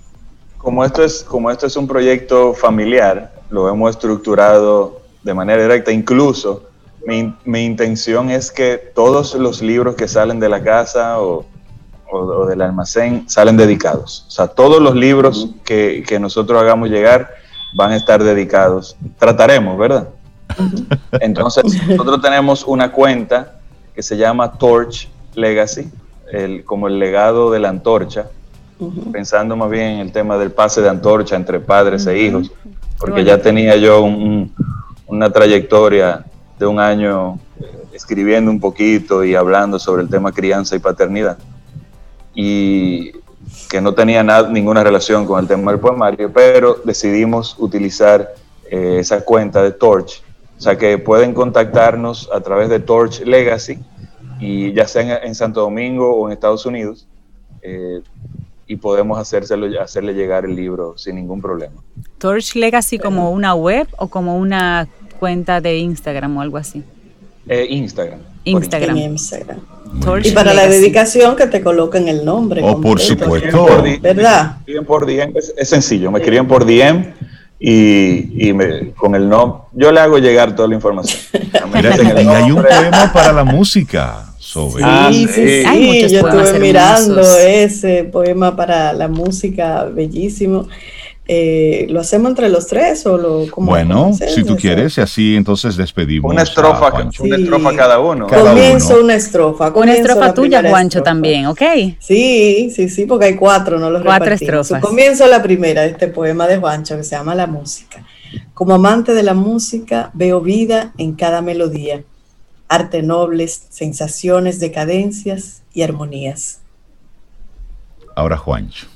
Como esto es, como esto es un proyecto familiar, lo hemos estructurado de manera directa, incluso mi, mi, intención es que todos los libros que salen de la casa o, o, o, del almacén salen dedicados. O sea, todos los libros que, que, nosotros hagamos llegar van a estar dedicados. Trataremos, ¿verdad? Entonces, nosotros tenemos una cuenta que se llama Torch Legacy, el, como el legado de la antorcha, uh -huh. pensando más bien en el tema del pase de antorcha entre padres uh -huh. e hijos, porque ya tenía yo un, una trayectoria de un año escribiendo un poquito y hablando sobre el tema crianza y paternidad. Y que no tenía nada, ninguna relación con el tema del poemario, pero decidimos utilizar eh, esa cuenta de Torch. O sea que pueden contactarnos a través de Torch Legacy, y ya sea en, en Santo Domingo o en Estados Unidos, eh, y podemos hacérselo, hacerle llegar el libro sin ningún problema. Torch Legacy como una web o como una cuenta de Instagram o algo así? Eh, Instagram. Instagram. Instagram. Y para la dedicación que te coloquen el nombre. Oh, por supuesto. ¿Verdad? Por DM, es, es, sencillo, me escriben por DM y, y me, con el nombre, yo le hago llegar toda la información. Mira, y hay un poema para la música. Sobre. Ah, sí, sí, sí. yo estuve mirando ese poema para la música, bellísimo. Eh, ¿Lo hacemos entre los tres o lo como Bueno, si tú quieres, y así entonces despedimos. Una estrofa, sí. una estrofa cada uno. Cada comienzo uno. una estrofa. Una estrofa tuya, Juancho, estrofa. también, ¿ok? Sí, sí, sí, porque hay cuatro, no los Cuatro estrofas. So, comienzo la primera de este poema de Juancho que se llama La música. Como amante de la música, veo vida en cada melodía, arte nobles, sensaciones, decadencias y armonías. Ahora, Juancho.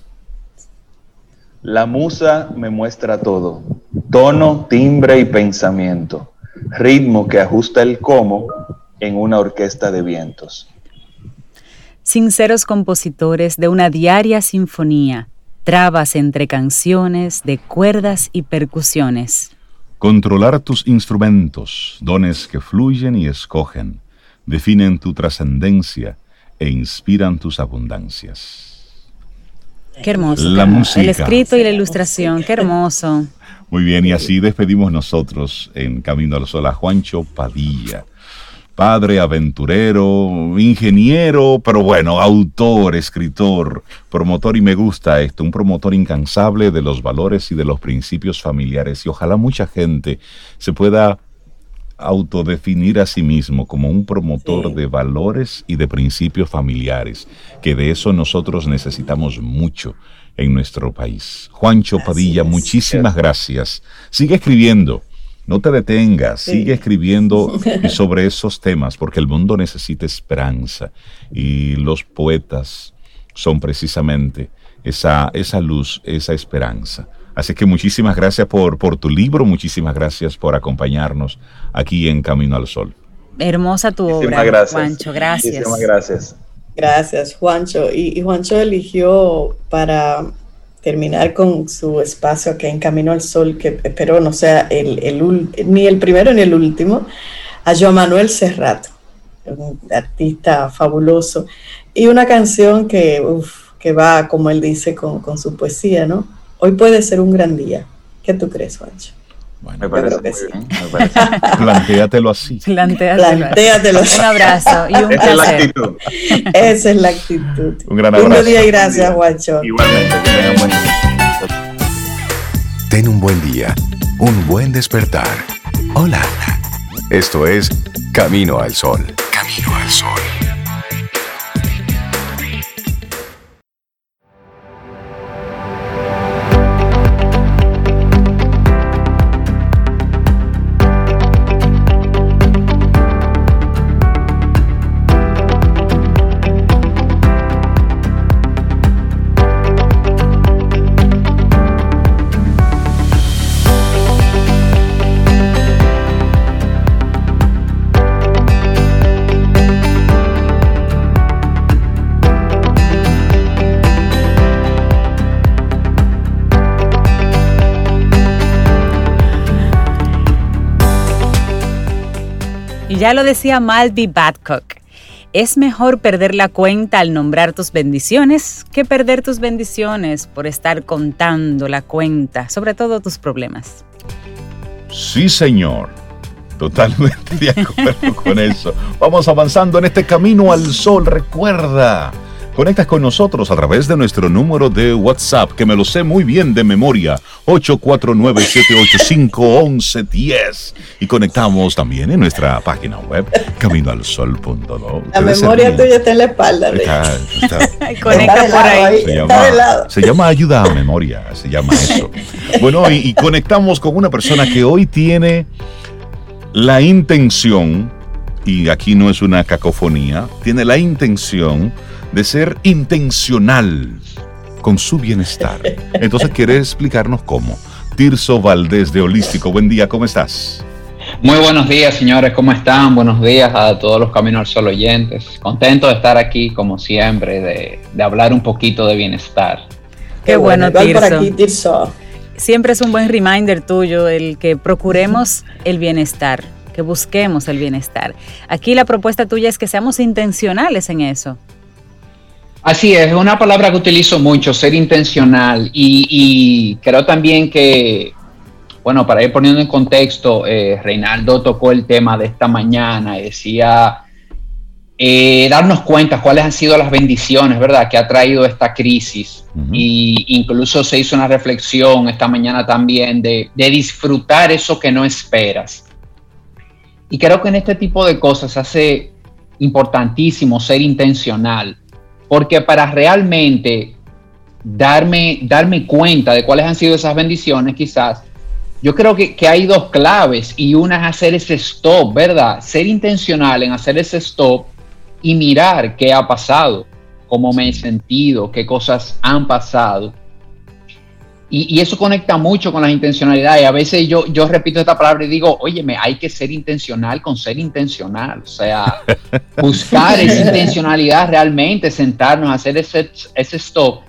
La musa me muestra todo, tono, timbre y pensamiento, ritmo que ajusta el cómo en una orquesta de vientos. Sinceros compositores de una diaria sinfonía, trabas entre canciones de cuerdas y percusiones. Controlar tus instrumentos, dones que fluyen y escogen, definen tu trascendencia e inspiran tus abundancias. Qué hermoso. La música. El escrito y la ilustración, qué hermoso. Muy bien, y así despedimos nosotros en Camino al Sol a Juancho Padilla. Padre, aventurero, ingeniero, pero bueno, autor, escritor, promotor, y me gusta esto, un promotor incansable de los valores y de los principios familiares. Y ojalá mucha gente se pueda autodefinir a sí mismo como un promotor sí. de valores y de principios familiares, que de eso nosotros necesitamos mucho en nuestro país. Juancho Padilla, muchísimas gracias. Sigue escribiendo. No te detengas, sigue escribiendo sobre esos temas, porque el mundo necesita esperanza y los poetas son precisamente esa, esa luz, esa esperanza. Así que muchísimas gracias por, por tu libro, muchísimas gracias por acompañarnos aquí en Camino al Sol. Hermosa tu obra, Juancho, gracias. Muchísimas gracias. Gracias, Juancho. Y, Juancho eligió para terminar con su espacio aquí en Camino al Sol, que espero no sea el, ni el primero ni el último, a Joan Manuel Serrato, un artista fabuloso, y una canción que, que va, como él dice, con, con su poesía, ¿no? Hoy puede ser un gran día. ¿Qué tú crees, Juancho? Bueno, me parece que sí. Plantéatelo así. Plantéatelo, así. Un abrazo y un Esa es la actitud. Esa es la actitud. Un gran abrazo. Un día y gracias, Juancho. Igualmente, que tengan buen día. Ten un buen día, un buen despertar. Hola. Esto es Camino al Sol. Camino al Sol. Ya lo decía Malby Badcock. Es mejor perder la cuenta al nombrar tus bendiciones que perder tus bendiciones por estar contando la cuenta, sobre todo tus problemas. Sí, señor. Totalmente de acuerdo con eso. Vamos avanzando en este camino al sol. Recuerda Conectas con nosotros a través de nuestro número de WhatsApp, que me lo sé muy bien de memoria, 849-785-1110. Y conectamos también en nuestra página web, caminoalsol.do. La memoria tuya está en la espalda. Conecta por ahí. Se llama, se llama, ayuda a memoria, se llama eso. Bueno, y conectamos con una persona que hoy tiene la intención, y aquí no es una cacofonía, tiene la intención de ser intencional con su bienestar. Entonces, ¿quieres explicarnos cómo? Tirso Valdés de Holístico, buen día, ¿cómo estás? Muy buenos días, señores, ¿cómo están? Buenos días a todos los Caminos al Sol oyentes. Contento de estar aquí, como siempre, de, hablar un poquito de bienestar. Qué, bueno, Tirso. Siempre es un buen reminder tuyo el que procuremos el bienestar, que busquemos el bienestar. Aquí la propuesta tuya es que seamos intencionales en eso. Así es, es una palabra que utilizo mucho, ser intencional. Y, creo también que, bueno, para ir poniendo en contexto, eh, Reinaldo tocó el tema de esta mañana y decía eh, darnos cuenta cuáles han sido las bendiciones, ¿verdad?, que ha traído esta crisis. Y incluso se hizo una reflexión esta mañana también de, de disfrutar eso que no esperas. Y creo que en este tipo de cosas hace importantísimo ser intencional porque para realmente darme, darme cuenta de cuáles han sido esas bendiciones, quizás, yo creo que, hay dos claves y una es hacer ese stop, ¿verdad? Ser intencional en hacer ese stop y mirar qué ha pasado, cómo me he sentido, qué cosas han pasado y, eso conecta mucho con las intencionalidades. A veces yo, yo repito esta palabra y digo, óyeme, hay que ser intencional con ser intencional. O sea, buscar esa intencionalidad realmente, sentarnos, hacer ese, ese stop.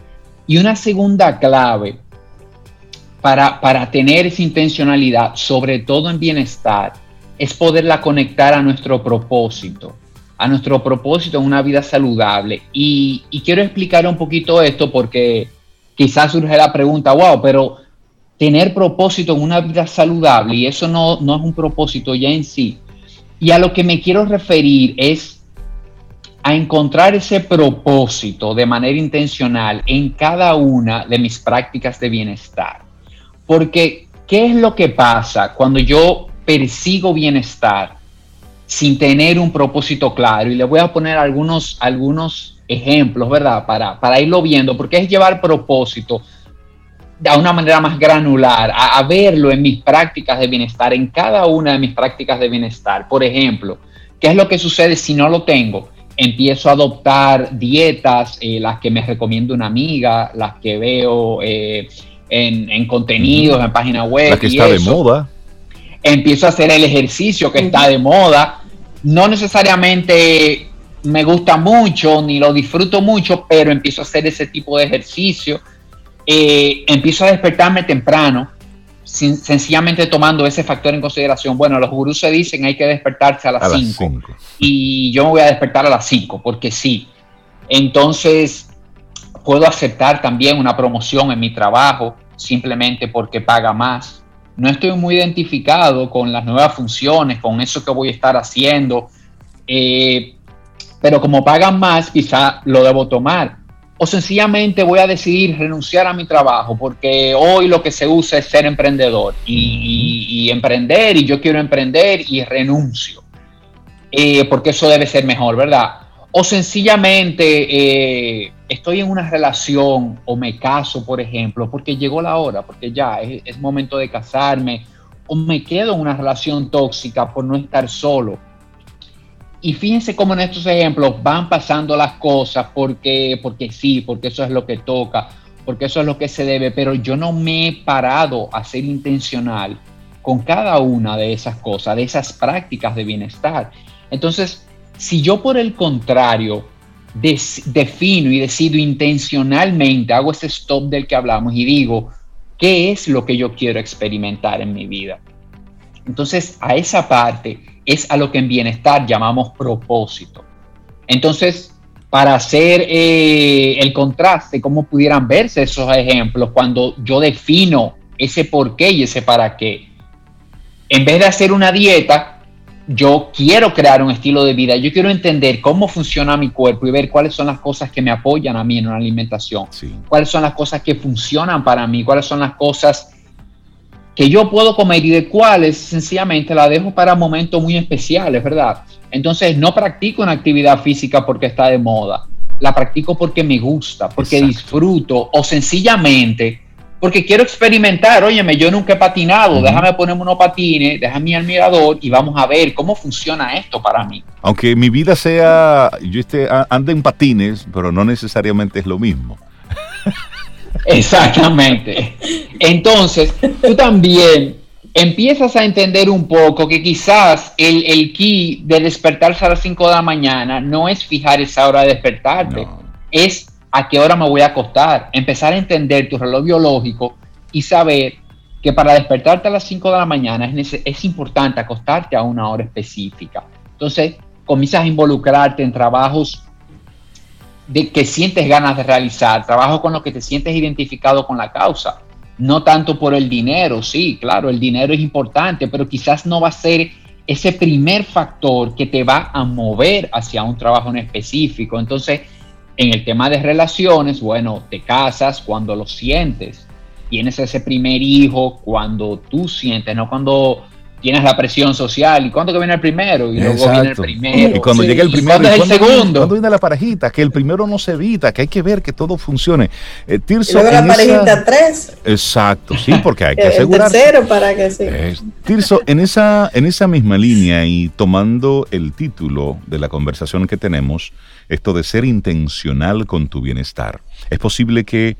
Y una segunda clave para, para tener esa intencionalidad, sobre todo en bienestar, es poderla conectar a nuestro propósito, a nuestro propósito en una vida saludable. Y, y quiero explicar un poquito esto porque quizás surge la pregunta, wow, pero tener propósito en una vida saludable, y eso no, no es un propósito ya en sí. Y a lo que me quiero referir es a encontrar ese propósito de manera intencional en cada una de mis prácticas de bienestar. Porque, ¿qué es lo que pasa cuando yo persigo bienestar sin tener un propósito claro? Y le voy a poner algunos, algunos ejemplos, ¿verdad? Para, para irlo viendo, porque es llevar propósito de una manera más granular, a, verlo en mis prácticas de bienestar, en cada una de mis prácticas de bienestar. Por ejemplo, ¿qué es lo que sucede si no lo tengo? Empiezo a adoptar dietas, eh, las que me recomienda una amiga, las que veo eh, en, contenidos, en página web. La que está de moda. Empiezo a hacer el ejercicio que está de moda. No necesariamente me gusta mucho ni lo disfruto mucho, pero empiezo a hacer ese tipo de ejercicio eh, empiezo a despertarme temprano, sencillamente tomando ese factor en consideración. Bueno, los gurús se dicen hay que despertarse a las 5 y yo me voy a despertar a las 5 porque sí. Entonces, puedo aceptar también una promoción en mi trabajo simplemente porque paga más. No estoy muy identificado con las nuevas funciones, con eso que voy a estar haciendo, eh, pero como pagan más, quizá lo debo tomar o sencillamente voy a decidir renunciar a mi trabajo porque hoy lo que se usa es ser emprendedor y, emprender y yo quiero emprender y renuncio eh, porque eso debe ser mejor, ¿verdad? O sencillamente eh, estoy en una relación o me caso, por ejemplo, porque llegó la hora, porque ya es, es momento de casarme, o me quedo en una relación tóxica por no estar solo y fíjense cómo en estos ejemplos van pasando las cosas porque, porque sí, porque eso es lo que toca, porque eso es lo que se debe, pero yo no me he parado a ser intencional con cada una de esas cosas, de esas prácticas de bienestar. Entonces, si yo por el contrario defino y decido intencionalmente, hago ese stop del que hablamos y digo, ¿qué es lo que yo quiero experimentar en mi vida? Entonces, a esa parte es a lo que en bienestar llamamos propósito. Entonces, para hacer eh, el contraste, cómo pudieran verse esos ejemplos cuando yo defino ese por qué y ese para qué. En vez de hacer una dieta, yo quiero crear un estilo de vida, yo quiero entender cómo funciona mi cuerpo y ver cuáles son las cosas que me apoyan a mí en una alimentación, cuáles son las cosas que funcionan para mí, cuáles son las cosas que yo puedo comer y de cuáles sencillamente la dejo para momentos muy especiales, ¿verdad? Entonces no practico una actividad física porque está de moda, la practico porque me gusta, porque disfruto o sencillamente porque quiero experimentar, óyeme, yo nunca he patinado, déjame ponerme unos patines, déjame al mirador y vamos a ver cómo funciona esto para mí. Aunque mi vida sea, yo esté, ande en patines, pero no necesariamente es lo mismo. Exactamente. Entonces, tú también empiezas a entender un poco que quizás el, el key de despertarse a las 5 de la mañana no es fijar esa hora de despertarte, es a qué hora me voy a acostar, empezar a entender tu reloj biológico y saber que para despertarte a las 5 de la mañana es, es importante acostarte a una hora específica. Entonces, comienzas a involucrarte en trabajos de que sientes ganas de realizar, trabajo con lo que te sientes identificado con la causa, no tanto por el dinero, sí, claro, el dinero es importante, pero quizás no va a ser ese primer factor que te va a mover hacia un trabajo en específico. Entonces, en el tema de relaciones, bueno, te casas cuando lo sientes, tienes ese primer hijo cuando tú sientes, no cuando tienes la presión social. ¿Y cuándo que viene el primero? Y luego viene el primero. Y cuando llega el primero. ¿Y cuándo es el segundo? Cuando viene la parejita? Que el primero no se evita, que hay que ver que todo funcione. Eh, Tirso, y luego la parejita tres. Exacto, sí, porque hay que asegurar. El tercero para que sí. Tirso, en esa, en esa misma línea y tomando el título de la conversación que tenemos, esto de ser intencional con tu bienestar. Es posible que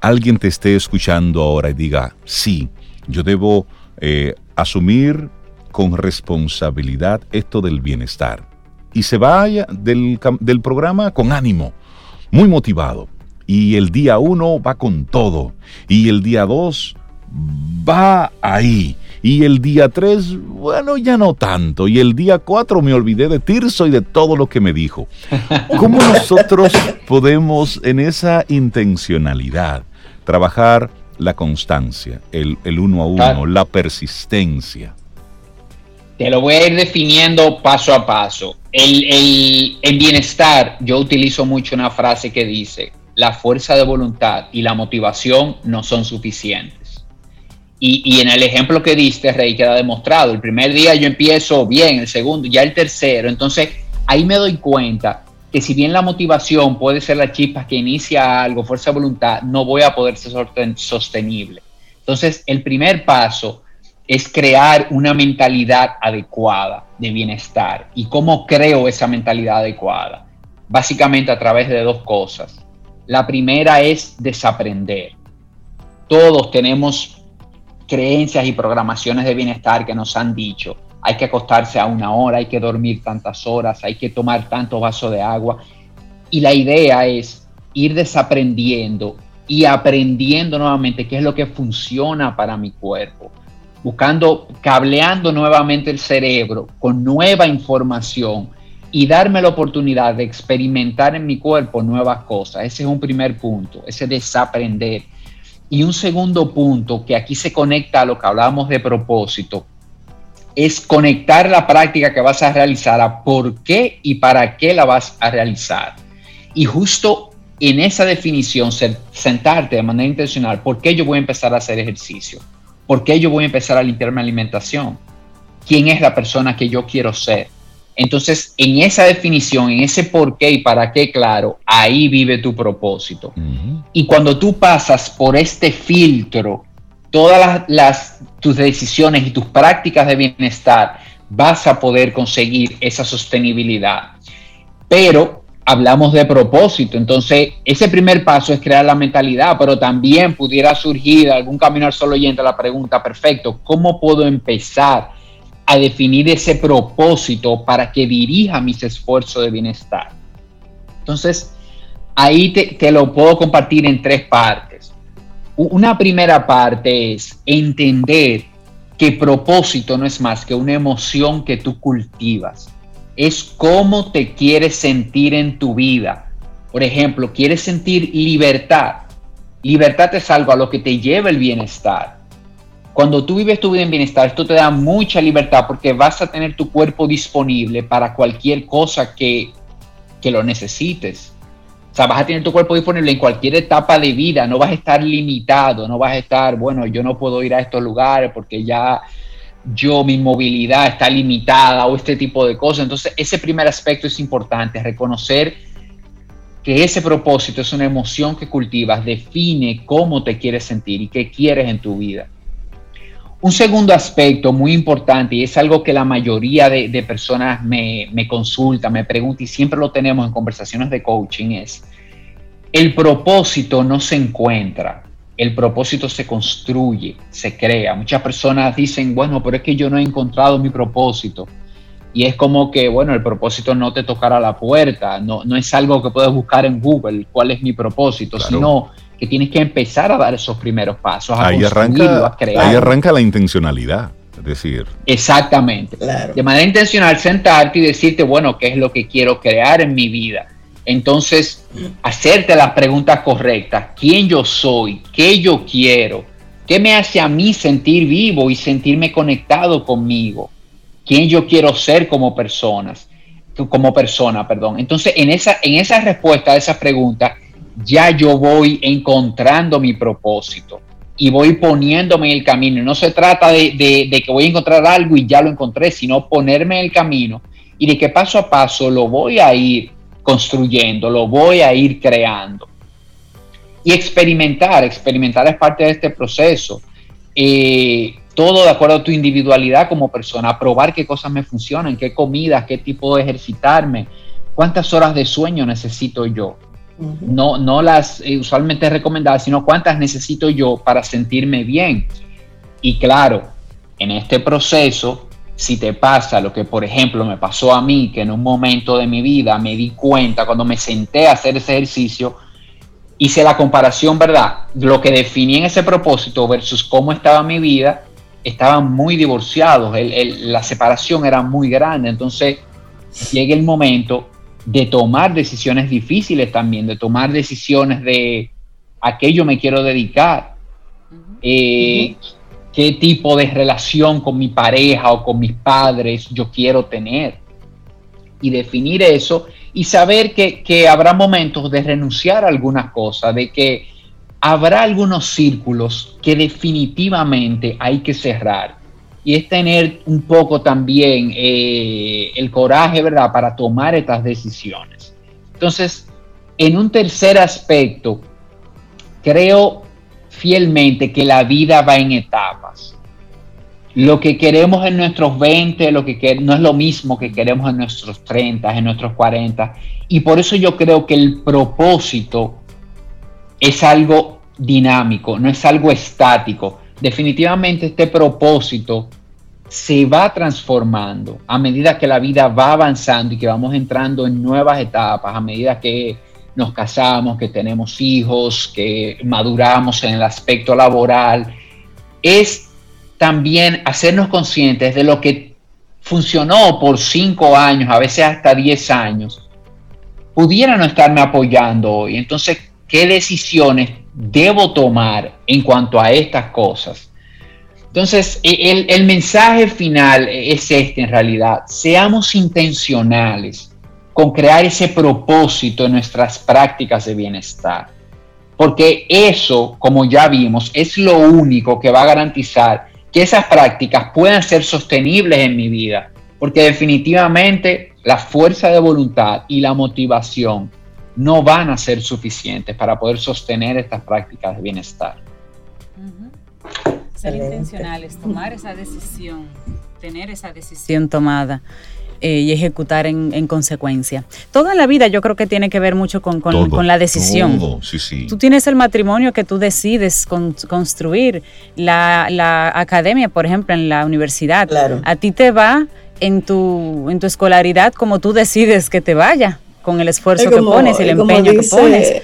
alguien te esté escuchando ahora y diga, sí, yo debo eh, asumir con responsabilidad esto del bienestar. Y se vaya del, del programa con ánimo, muy motivado. Y el día uno va con todo. Y el día dos va ahí. Y el día tres, bueno, ya no tanto. Y el día cuatro me olvidé de Tirso y de todo lo que me dijo. ¿Cómo nosotros podemos en esa intencionalidad trabajar la constancia, el, uno a uno, la persistencia. Te lo voy a ir definiendo paso a paso. El, el, bienestar, yo utilizo mucho una frase que dice, la fuerza de voluntad y la motivación no son suficientes. Y, y, en el ejemplo que diste, Rey, queda demostrado. El primer día yo empiezo bien, el segundo, ya el tercero. Entonces ahí me doy cuenta que si bien la motivación puede ser la chispa que inicia algo, fuerza de voluntad, no voy a poder ser sostenible. Entonces, el primer paso es crear una mentalidad adecuada de bienestar. ¿Y cómo creo esa mentalidad adecuada? Básicamente a través de dos cosas. La primera es desaprender. Todos tenemos creencias y programaciones de bienestar que nos han dicho, hay que acostarse a una hora, hay que dormir tantas horas, hay que tomar tantos vasos de agua. Y la idea es ir desaprendiendo y aprendiendo nuevamente qué es lo que funciona para mi cuerpo buscando, cableando nuevamente el cerebro con nueva información y darme la oportunidad de experimentar en mi cuerpo nuevas cosas. Ese es un primer punto, ese desaprender. Y un segundo punto que aquí se conecta a lo que hablábamos de propósito, es conectar la práctica que vas a realizar a por qué y para qué la vas a realizar. Y justo en esa definición, sentarte de manera intencional, ¿por qué yo voy a empezar a hacer ejercicio? ¿Por qué yo voy a empezar a limpiar mi alimentación? ¿Quién es la persona que yo quiero ser? Entonces, en esa definición, en ese por qué y para qué, claro, ahí vive tu propósito. Y cuando tú pasas por este filtro, todas las, tus decisiones y tus prácticas de bienestar, vas a poder conseguir esa sostenibilidad. Pero hablamos de propósito. Entonces, ese primer paso es crear la mentalidad, pero también pudiera surgir algún caminar solo oyente la pregunta, perfecto, ¿cómo puedo empezar a definir ese propósito para que dirija mis esfuerzos de bienestar? Entonces, ahí te lo puedo compartir en tres partes. Una primera parte es entender que propósito no es más que una emoción que tú cultivas es cómo te quieres sentir en tu vida. Por ejemplo, quieres sentir libertad. Libertad es algo a lo que te lleva el bienestar. Cuando tú vives tu vida en bienestar, esto te da mucha libertad porque vas a tener tu cuerpo disponible para cualquier cosa que, que lo necesites. O sea, vas a tener tu cuerpo disponible en cualquier etapa de vida, no vas a estar limitado, no vas a estar, bueno, yo no puedo ir a estos lugares porque ya yo, mi movilidad está limitada o este tipo de cosas. Entonces, ese primer aspecto es importante, reconocer que ese propósito es una emoción que cultivas, define cómo te quieres sentir y qué quieres en tu vida. Un segundo aspecto muy importante, y es algo que la mayoría de, personas me, me consulta, me pregunta, y siempre lo tenemos en conversaciones de coaching, es el propósito no se encuentra, el propósito se construye, se crea. Muchas personas dicen, bueno, pero es que yo no he encontrado mi propósito. Y es como que, bueno, el propósito no te tocará la puerta, no, no es algo que puedes buscar en Google, cuál es mi propósito, sino que tienes que empezar a dar esos primeros pasos, a ahí arranca, a crear. Ahí arranca la intencionalidad, es decir. Exactamente. De manera intencional, sentarte y decirte, bueno, ¿qué es lo que quiero crear en mi vida? Entonces, hacerte las preguntas correctas. ¿Quién yo soy? ¿Qué yo quiero? ¿Qué me hace a mí sentir vivo y sentirme conectado conmigo? ¿Quién yo quiero ser como personas? Como persona, perdón. Entonces, en esa, en esa respuesta a esas preguntas, ya yo voy encontrando mi propósito y voy poniéndome el camino. No se trata de, que voy a encontrar algo y ya lo encontré, sino ponerme el camino y de que paso a paso lo voy a ir construyendo, lo voy a ir creando. Y experimentar, experimentar es parte de este proceso. Eh, todo de acuerdo a tu individualidad como persona, probar qué cosas me funcionan, qué comidas, qué tipo de ejercitarme, cuántas horas de sueño necesito yo. No, no las eh, usualmente recomendadas, sino cuántas necesito yo para sentirme bien. Y claro, en este proceso si te pasa lo que, por ejemplo, me pasó a mí, que en un momento de mi vida me di cuenta cuando me senté a hacer ese ejercicio, hice la comparación, ¿verdad? Lo que definí en ese propósito versus cómo estaba mi vida, estaban muy divorciados, la separación era muy grande, entonces llega el momento de tomar decisiones difíciles también, de tomar decisiones de a qué yo me quiero dedicar qué tipo de relación con mi pareja o con mis padres yo quiero tener. Y definir eso y saber que, habrá momentos de renunciar a algunas cosas, de que habrá algunos círculos que definitivamente hay que cerrar. Y es tener un poco también eh, el coraje, ¿verdad?, para tomar estas decisiones. Entonces, en un tercer aspecto, creo fielmente que la vida va en etapas. Lo que queremos en nuestros 20, lo que no es lo mismo que queremos en nuestros 30, en nuestros 40. Y por eso yo creo que el propósito es algo dinámico, no es algo estático. Definitivamente este propósito se va transformando a medida que la vida va avanzando y que vamos entrando en nuevas etapas, a medida que nos casamos, que tenemos hijos, que maduramos en el aspecto laboral, es también hacernos conscientes de lo que funcionó por cinco años, a veces hasta diez años, pudiera no estarme apoyando hoy. Entonces, ¿qué decisiones debo tomar en cuanto a estas cosas? Entonces, e, el, mensaje final es este en realidad. Seamos intencionales con crear ese propósito en nuestras prácticas de bienestar. Porque eso, como ya vimos, es lo único que va a garantizar que esas prácticas puedan ser sostenibles en mi vida. Porque definitivamente la fuerza de voluntad y la motivación no van a ser suficientes para poder sostener estas prácticas de bienestar. Ser intencionales, tomar esa decisión, tener esa decisión tomada. Eh, y ejecutar en, consecuencia. Toda la vida yo creo que tiene que ver mucho con, la decisión. Tú tienes el matrimonio que tú decides construir, la, academia, por ejemplo, en la universidad. A ti te va en tu, en tu escolaridad como tú decides que te vaya, con el esfuerzo que pones y el empeño que pones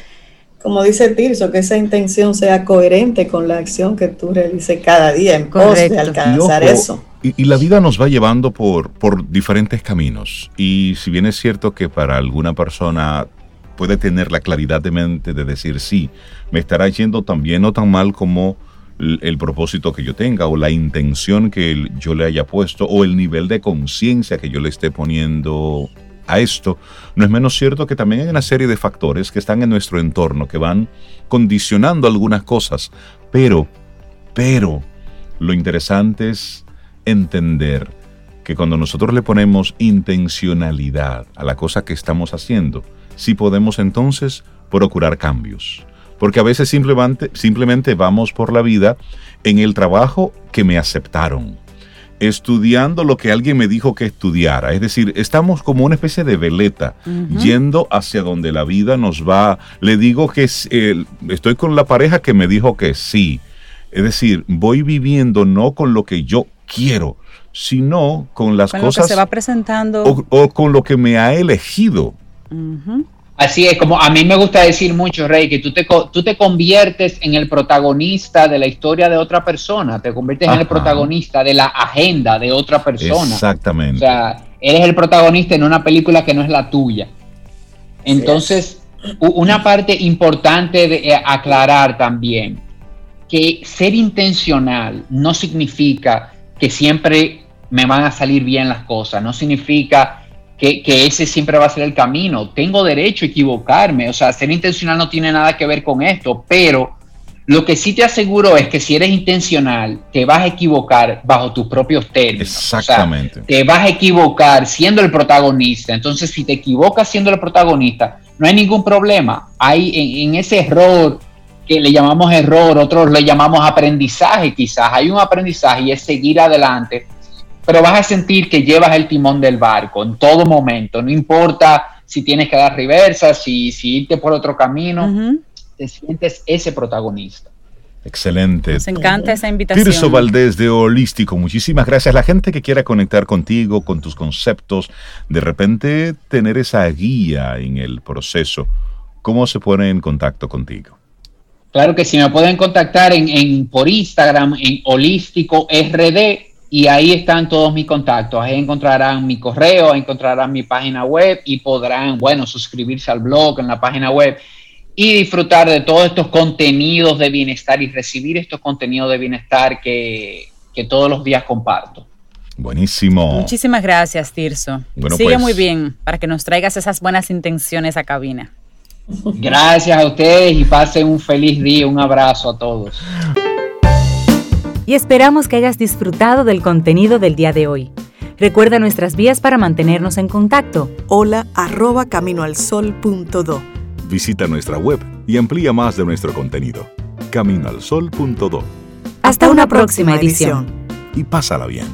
como dice Tirso, que esa intención sea coherente con la acción que tú realices cada día en pos de alcanzar eso. Y, la vida nos va llevando por, por diferentes caminos. Y si bien es cierto que para alguna persona puede tener la claridad de mente de decir, sí, me estará yendo tan bien o tan mal como el, propósito que yo tenga o la intención que yo le haya puesto o el nivel de conciencia que yo le esté poniendo a esto, no es menos cierto que también hay una serie de factores que están en nuestro entorno, que van condicionando algunas cosas, pero, pero, lo interesante es entender que cuando nosotros le ponemos intencionalidad a la cosa que estamos haciendo, sí podemos entonces procurar cambios. Porque a veces simplemente, simplemente vamos por la vida en el trabajo que me aceptaron, estudiando lo que alguien me dijo que estudiara. Es decir, estamos como una especie de veleta, yendo hacia donde la vida nos va. Le digo que estoy con la pareja que me dijo que sí. Es decir, voy viviendo no con lo que yo quiero, sino con las cosas. que se va presentando. O, con lo que me ha elegido. Así es, como a mí me gusta decir mucho, Rey, que tú te, tú te conviertes en el protagonista de la historia de otra persona, te conviertes en el protagonista de la agenda de otra persona. Exactamente. O sea, eres el protagonista en una película que no es la tuya. Entonces, una parte importante de eh, aclarar también, que ser intencional no significa que siempre me van a salir bien las cosas, no significa que, ese siempre va a ser el camino. Tengo derecho a equivocarme, o sea, ser intencional no tiene nada que ver con esto, pero lo que sí te aseguro es que si eres intencional, te vas a equivocar bajo tus propios términos. Exactamente. te vas a equivocar siendo el protagonista. Entonces, si te equivocas siendo el protagonista, no hay ningún problema. Hay en, en ese error que le llamamos error, otros le llamamos aprendizaje quizás. Hay un aprendizaje y es seguir adelante pero vas a sentir que llevas el timón del barco en todo momento, no importa si tienes que dar reversa, si, si irte por otro camino, te sientes ese protagonista. Excelente. Nos encanta esa invitación. Tirso Valdés de Holístico, muchísimas gracias. La gente que quiera conectar contigo, con tus conceptos, de repente tener esa guía en el proceso, ¿cómo se pone en contacto contigo? Claro que sí, me pueden contactar en, en por Instagram, en Holístico RD y ahí están todos mis contactos. Ahí encontrarán mi correo, encontrarán mi página web y podrán, bueno, suscribirse al blog en la página web y disfrutar de todos estos contenidos de bienestar y recibir estos contenidos de bienestar que, todos los días comparto. Buenísimo. Muchísimas gracias, Tirso. Sigue pues. muy bien para que nos traigas esas buenas intenciones a cabina. Gracias a ustedes y pasen un feliz día. Un abrazo a todos y esperamos que hayas disfrutado del contenido del día de hoy. Recuerda nuestras vías para mantenernos en contacto. Hola arroba caminoalsol.do. Visita nuestra web y amplía más de nuestro contenido. Caminoalsol.do. Hasta, una, próxima edición. Y pásala bien.